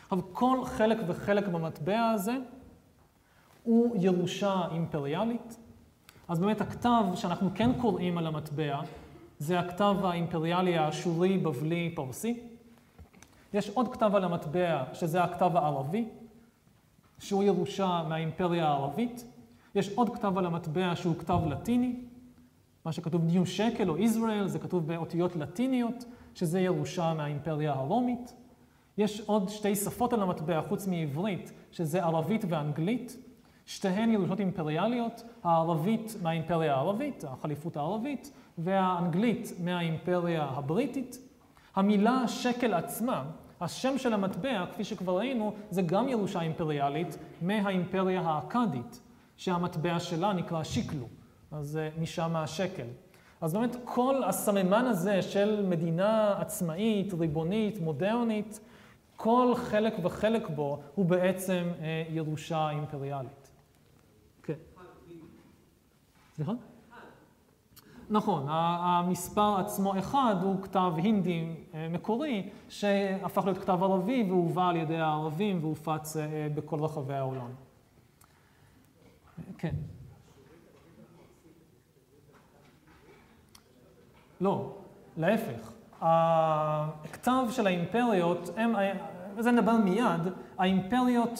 Speaker 1: עכשיו, כל חלק וחלק במטבע הזה הוא ירושה אימפריאלית. אז באמת הכתב שאנחנו כן קוראים על המטבע זה הכתב האימפריאלי האשורי, בבלי, פרסי. יש עוד כתב על המטבע שזה הכתב הערבי, שהוא ירושה מהאימפריה הערבית. יש עוד כתב על המטבע שהוא כתב לטיני, מה שכתוב ניו שקל או ישראל, זה כתוב באותיות לטיניות, שזה ירושה מהאימפריה הרומית. יש עוד שתי שפות על המטבע חוץ מעברית, שזה ערבית ואנגלית. שתיהן ירושות אימפריאליות, הערבית מהאימפריה הערבית, החליפות הערבית, והאנגלית מהאימפריה הבריטית. המילה שקל עצמה, השם של המטבע, כפי שכבר ראינו, זה גם ירושה אימפריאלית מהאימפריה האכדית, שהמטבע שלה נקרא שיקלו, אז משם השקל. אז באמת כל הסממן הזה של מדינה עצמאית, ריבונית, מודרנית, כל חלק וחלק בו הוא בעצם ירושה אימפריאלית. סליחה? נכון, המספר עצמו אחד הוא כתב הינדי מקורי שהפך להיות כתב ערבי והובא על ידי הערבים והופץ בכל רחבי העולם. כן. לא, להפך. הכתב של האימפריות, הם, וזה נדבר מיד, האימפריות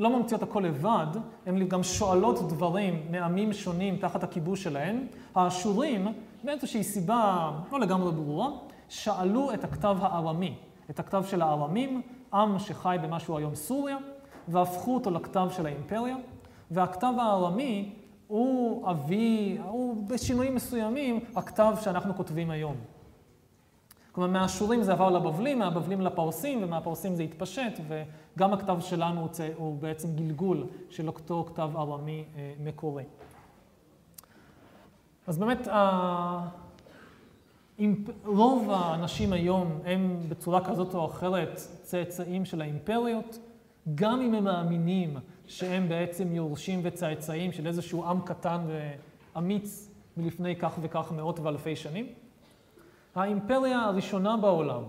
Speaker 1: לא ממציאות הכל לבד, הן גם שואלות דברים מעמים שונים תחת הכיבוש שלהן. האשורים, מאיזושהי סיבה לא לגמרי ברורה, שאלו את הכתב הארמי, את הכתב של הארמים, עם שחי במה שהוא היום סוריה, והפכו אותו לכתב של האימפריה. והכתב הארמי הוא אבי, הוא בשינויים מסוימים, הכתב שאנחנו כותבים היום. כלומר, מהאשורים זה עבר לבבלים, מהבבלים לפרסים, ומהפרסים זה התפשט, וגם הכתב שלנו הוא בעצם גלגול של אותו כתב ארמי מקורי. אז באמת, רוב האנשים היום הם בצורה כזאת או אחרת צאצאים של האימפריות, גם אם הם מאמינים שהם בעצם יורשים וצאצאים של איזשהו עם קטן ואמיץ מלפני כך וכך מאות ואלפי שנים. האימפריה הראשונה בעולם,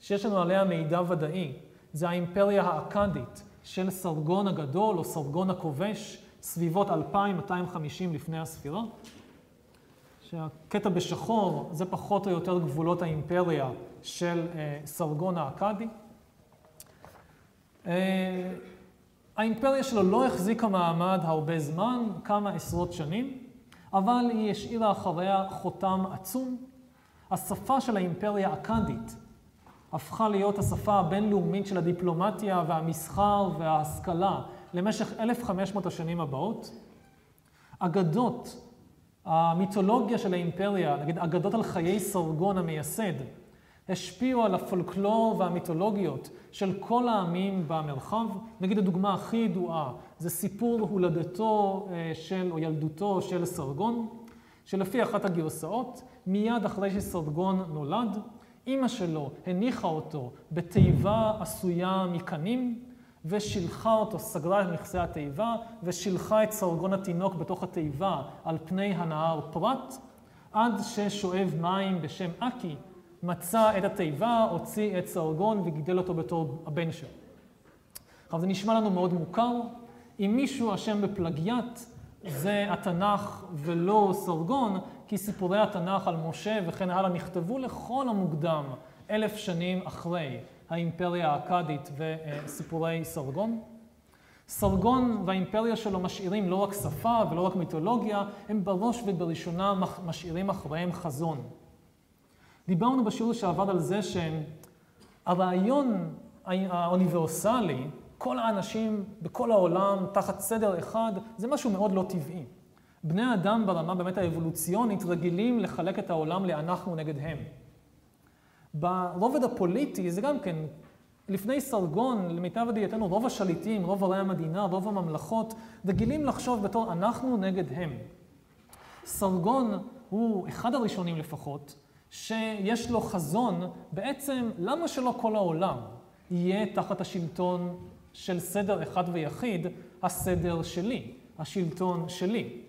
Speaker 1: שיש לנו עליה מידע ודאי, זה האימפריה האכדית של סרגון הגדול או סרגון הכובש, סביבות 2250 לפני הספירה. שהקטע בשחור זה פחות או יותר גבולות האימפריה של אה, סרגון האכדי. אה, האימפריה שלו לא החזיקה מעמד הרבה זמן, כמה עשרות שנים, אבל היא השאירה אחריה חותם עצום. השפה של האימפריה האכדית הפכה להיות השפה הבינלאומית של הדיפלומטיה והמסחר וההשכלה למשך 1,500 השנים הבאות. אגדות, המיתולוגיה של האימפריה, נגיד אגדות על חיי סרגון המייסד, השפיעו על הפולקלור והמיתולוגיות של כל העמים במרחב. נגיד הדוגמה הכי ידועה זה סיפור הולדתו אה, של, או ילדותו של סרגון, שלפי אחת הגרסאות, מיד אחרי שסרגון נולד, אימא שלו הניחה אותו בתיבה עשויה מקנים, ושילחה אותו, סגרה את מכסה התיבה, ושילחה את סרגון התינוק בתוך התיבה על פני הנהר פרת, עד ששואב מים בשם אקי מצא את התיבה, הוציא את סרגון וגידל אותו בתור הבן שלו. עכשיו זה נשמע לנו מאוד מוכר. אם מישהו אשם בפלגיאט, זה התנ"ך ולא סרגון, כי סיפורי התנ"ך על משה וכן הלאה נכתבו לכל המוקדם אלף שנים אחרי האימפריה האכדית וסיפורי סרגון. סרגון והאימפריה שלו משאירים לא רק שפה ולא רק מיתולוגיה, הם בראש ובראשונה משאירים אחריהם חזון. דיברנו בשיעור שעבד על זה שהרעיון האוניברסלי, כל האנשים בכל העולם תחת סדר אחד, זה משהו מאוד לא טבעי. בני האדם ברמה באמת האבולוציונית רגילים לחלק את העולם לאנחנו נגד הם. ברובד הפוליטי זה גם כן, לפני סרגון, למיטב ידיעתנו, רוב השליטים, רוב ערי המדינה, רוב הממלכות, רגילים לחשוב בתור אנחנו נגד הם. סרגון הוא אחד הראשונים לפחות, שיש לו חזון, בעצם למה שלא כל העולם יהיה תחת השלטון של סדר אחד ויחיד, הסדר שלי, השלטון שלי.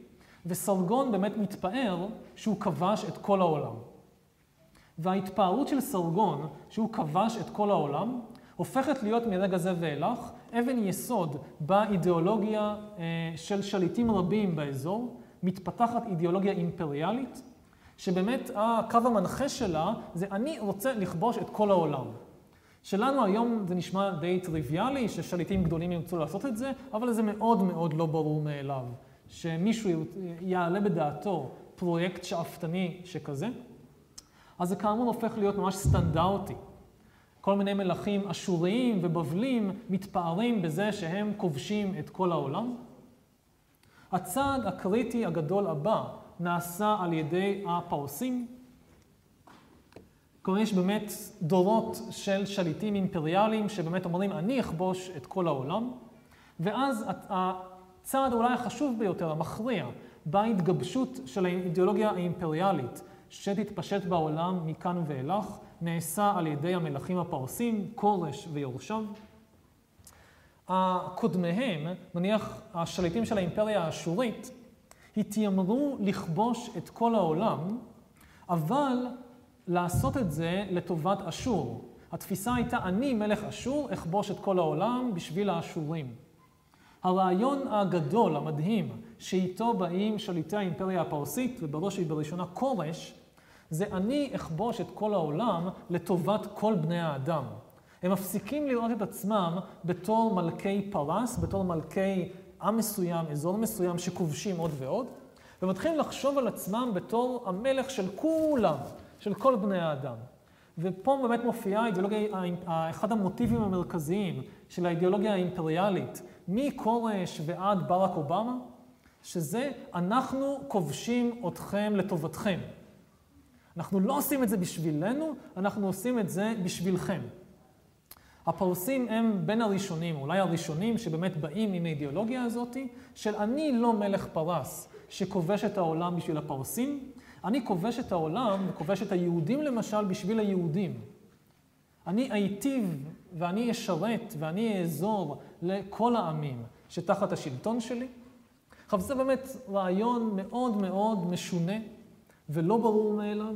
Speaker 1: וסרגון באמת מתפאר שהוא כבש את כל העולם. וההתפארות של סרגון, שהוא כבש את כל העולם, הופכת להיות מרגע זה ואילך אבן יסוד באידיאולוגיה אה, של שליטים רבים באזור, מתפתחת אידיאולוגיה אימפריאלית, שבאמת הקו המנחה שלה זה אני רוצה לכבוש את כל העולם. שלנו היום זה נשמע די טריוויאלי, ששליטים גדולים ירצו לעשות את זה, אבל זה מאוד מאוד לא ברור מאליו, שמישהו יעלה בדעתו פרויקט שאפתני שכזה. אז זה כאמור הופך להיות ממש סטנדרטי. כל מיני מלכים אשוריים ובבלים מתפארים בזה שהם כובשים את כל העולם. הצעד הקריטי הגדול הבא נעשה על ידי הפרסים. כלומר, יש באמת דורות של שליטים אימפריאליים שבאמת אומרים, אני אכבוש את כל העולם, ואז הצעד אולי החשוב ביותר, המכריע, בהתגבשות של האידיאולוגיה האימפריאלית שתתפשט בעולם מכאן ואילך, נעשה על ידי המלכים הפרסים, כורש ויורשיו. קודמיהם, נניח השליטים של האימפריה האשורית, התיימרו לכבוש את כל העולם, אבל לעשות את זה לטובת אשור. התפיסה הייתה, אני מלך אשור, אכבוש את כל העולם בשביל האשורים. הרעיון הגדול, המדהים, שאיתו באים שליטי האימפריה הפרסית, ובראש ובראשונה כורש, זה אני אכבוש את כל העולם לטובת כל בני האדם. הם מפסיקים לראות את עצמם בתור מלכי פרס, בתור מלכי עם מסוים, אזור מסוים שכובשים עוד ועוד, ומתחילים לחשוב על עצמם בתור המלך של כולם, של כל בני האדם. ופה באמת מופיעה האידיאולוגיה, אחד המוטיבים המרכזיים של האידיאולוגיה האימפריאלית, מכורש ועד ברק אובמה, שזה אנחנו כובשים אתכם לטובתכם. אנחנו לא עושים את זה בשבילנו, אנחנו עושים את זה בשבילכם. הפרסים הם בין הראשונים, אולי הראשונים, שבאמת באים עם האידיאולוגיה הזאת של אני לא מלך פרס שכובש את העולם בשביל הפרסים, אני כובש את העולם וכובש את היהודים למשל בשביל היהודים. אני אייטיב ואני אשרת ואני אעזור לכל העמים שתחת השלטון שלי. עכשיו זה באמת רעיון מאוד מאוד משונה ולא ברור מאליו.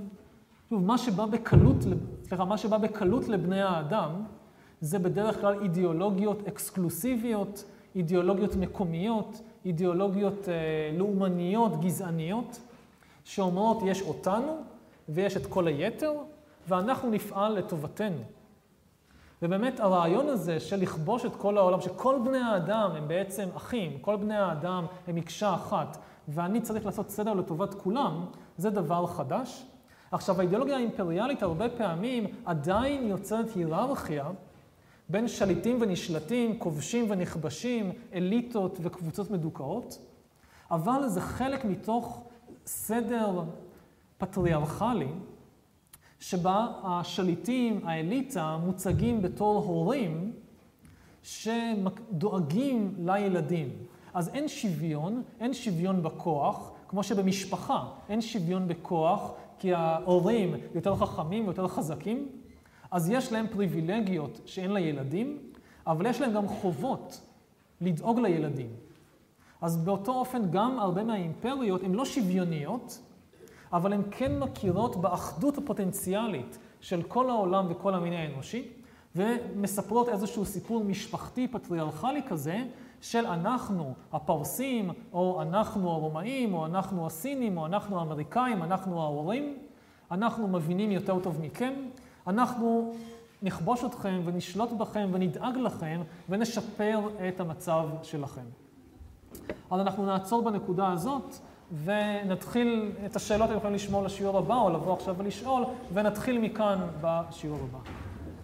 Speaker 1: שוב, מה שבא בקלות, סליחה, מה שבא בקלות לבני האדם, זה בדרך כלל אידיאולוגיות אקסקלוסיביות, אידיאולוגיות מקומיות, אידיאולוגיות אה, לאומניות, גזעניות, שאומרות יש אותנו ויש את כל היתר, ואנחנו נפעל לטובתנו. ובאמת הרעיון הזה של לכבוש את כל העולם, שכל בני האדם הם בעצם אחים, כל בני האדם הם מקשה אחת, ואני צריך לעשות סדר לטובת כולם, זה דבר חדש. עכשיו, האידיאולוגיה האימפריאלית הרבה פעמים עדיין יוצרת היררכיה בין שליטים ונשלטים, כובשים ונכבשים, אליטות וקבוצות מדוכאות, אבל זה חלק מתוך סדר פטריארכלי, שבה השליטים, האליטה, מוצגים בתור הורים שדואגים לילדים. אז אין שוויון, אין שוויון בכוח, כמו שבמשפחה אין שוויון בכוח, כי ההורים יותר חכמים ויותר חזקים, אז יש להם פריבילגיות שאין לילדים, אבל יש להם גם חובות לדאוג לילדים. אז באותו אופן גם הרבה מהאימפריות הן לא שוויוניות, אבל הן כן מכירות באחדות הפוטנציאלית של כל העולם וכל המין האנושי, ומספרות איזשהו סיפור משפחתי פטריארכלי כזה, של אנחנו הפרסים, או אנחנו הרומאים, או אנחנו הסינים, או אנחנו האמריקאים, אנחנו ההורים, אנחנו מבינים יותר טוב מכם, אנחנו נכבוש אתכם ונשלוט בכם ונדאג לכם ונשפר את המצב שלכם. אז אנחנו נעצור בנקודה הזאת ונתחיל את השאלות, אתם יכולים לשמור לשיעור הבא או לבוא עכשיו ולשאול, ונתחיל מכאן בשיעור הבא.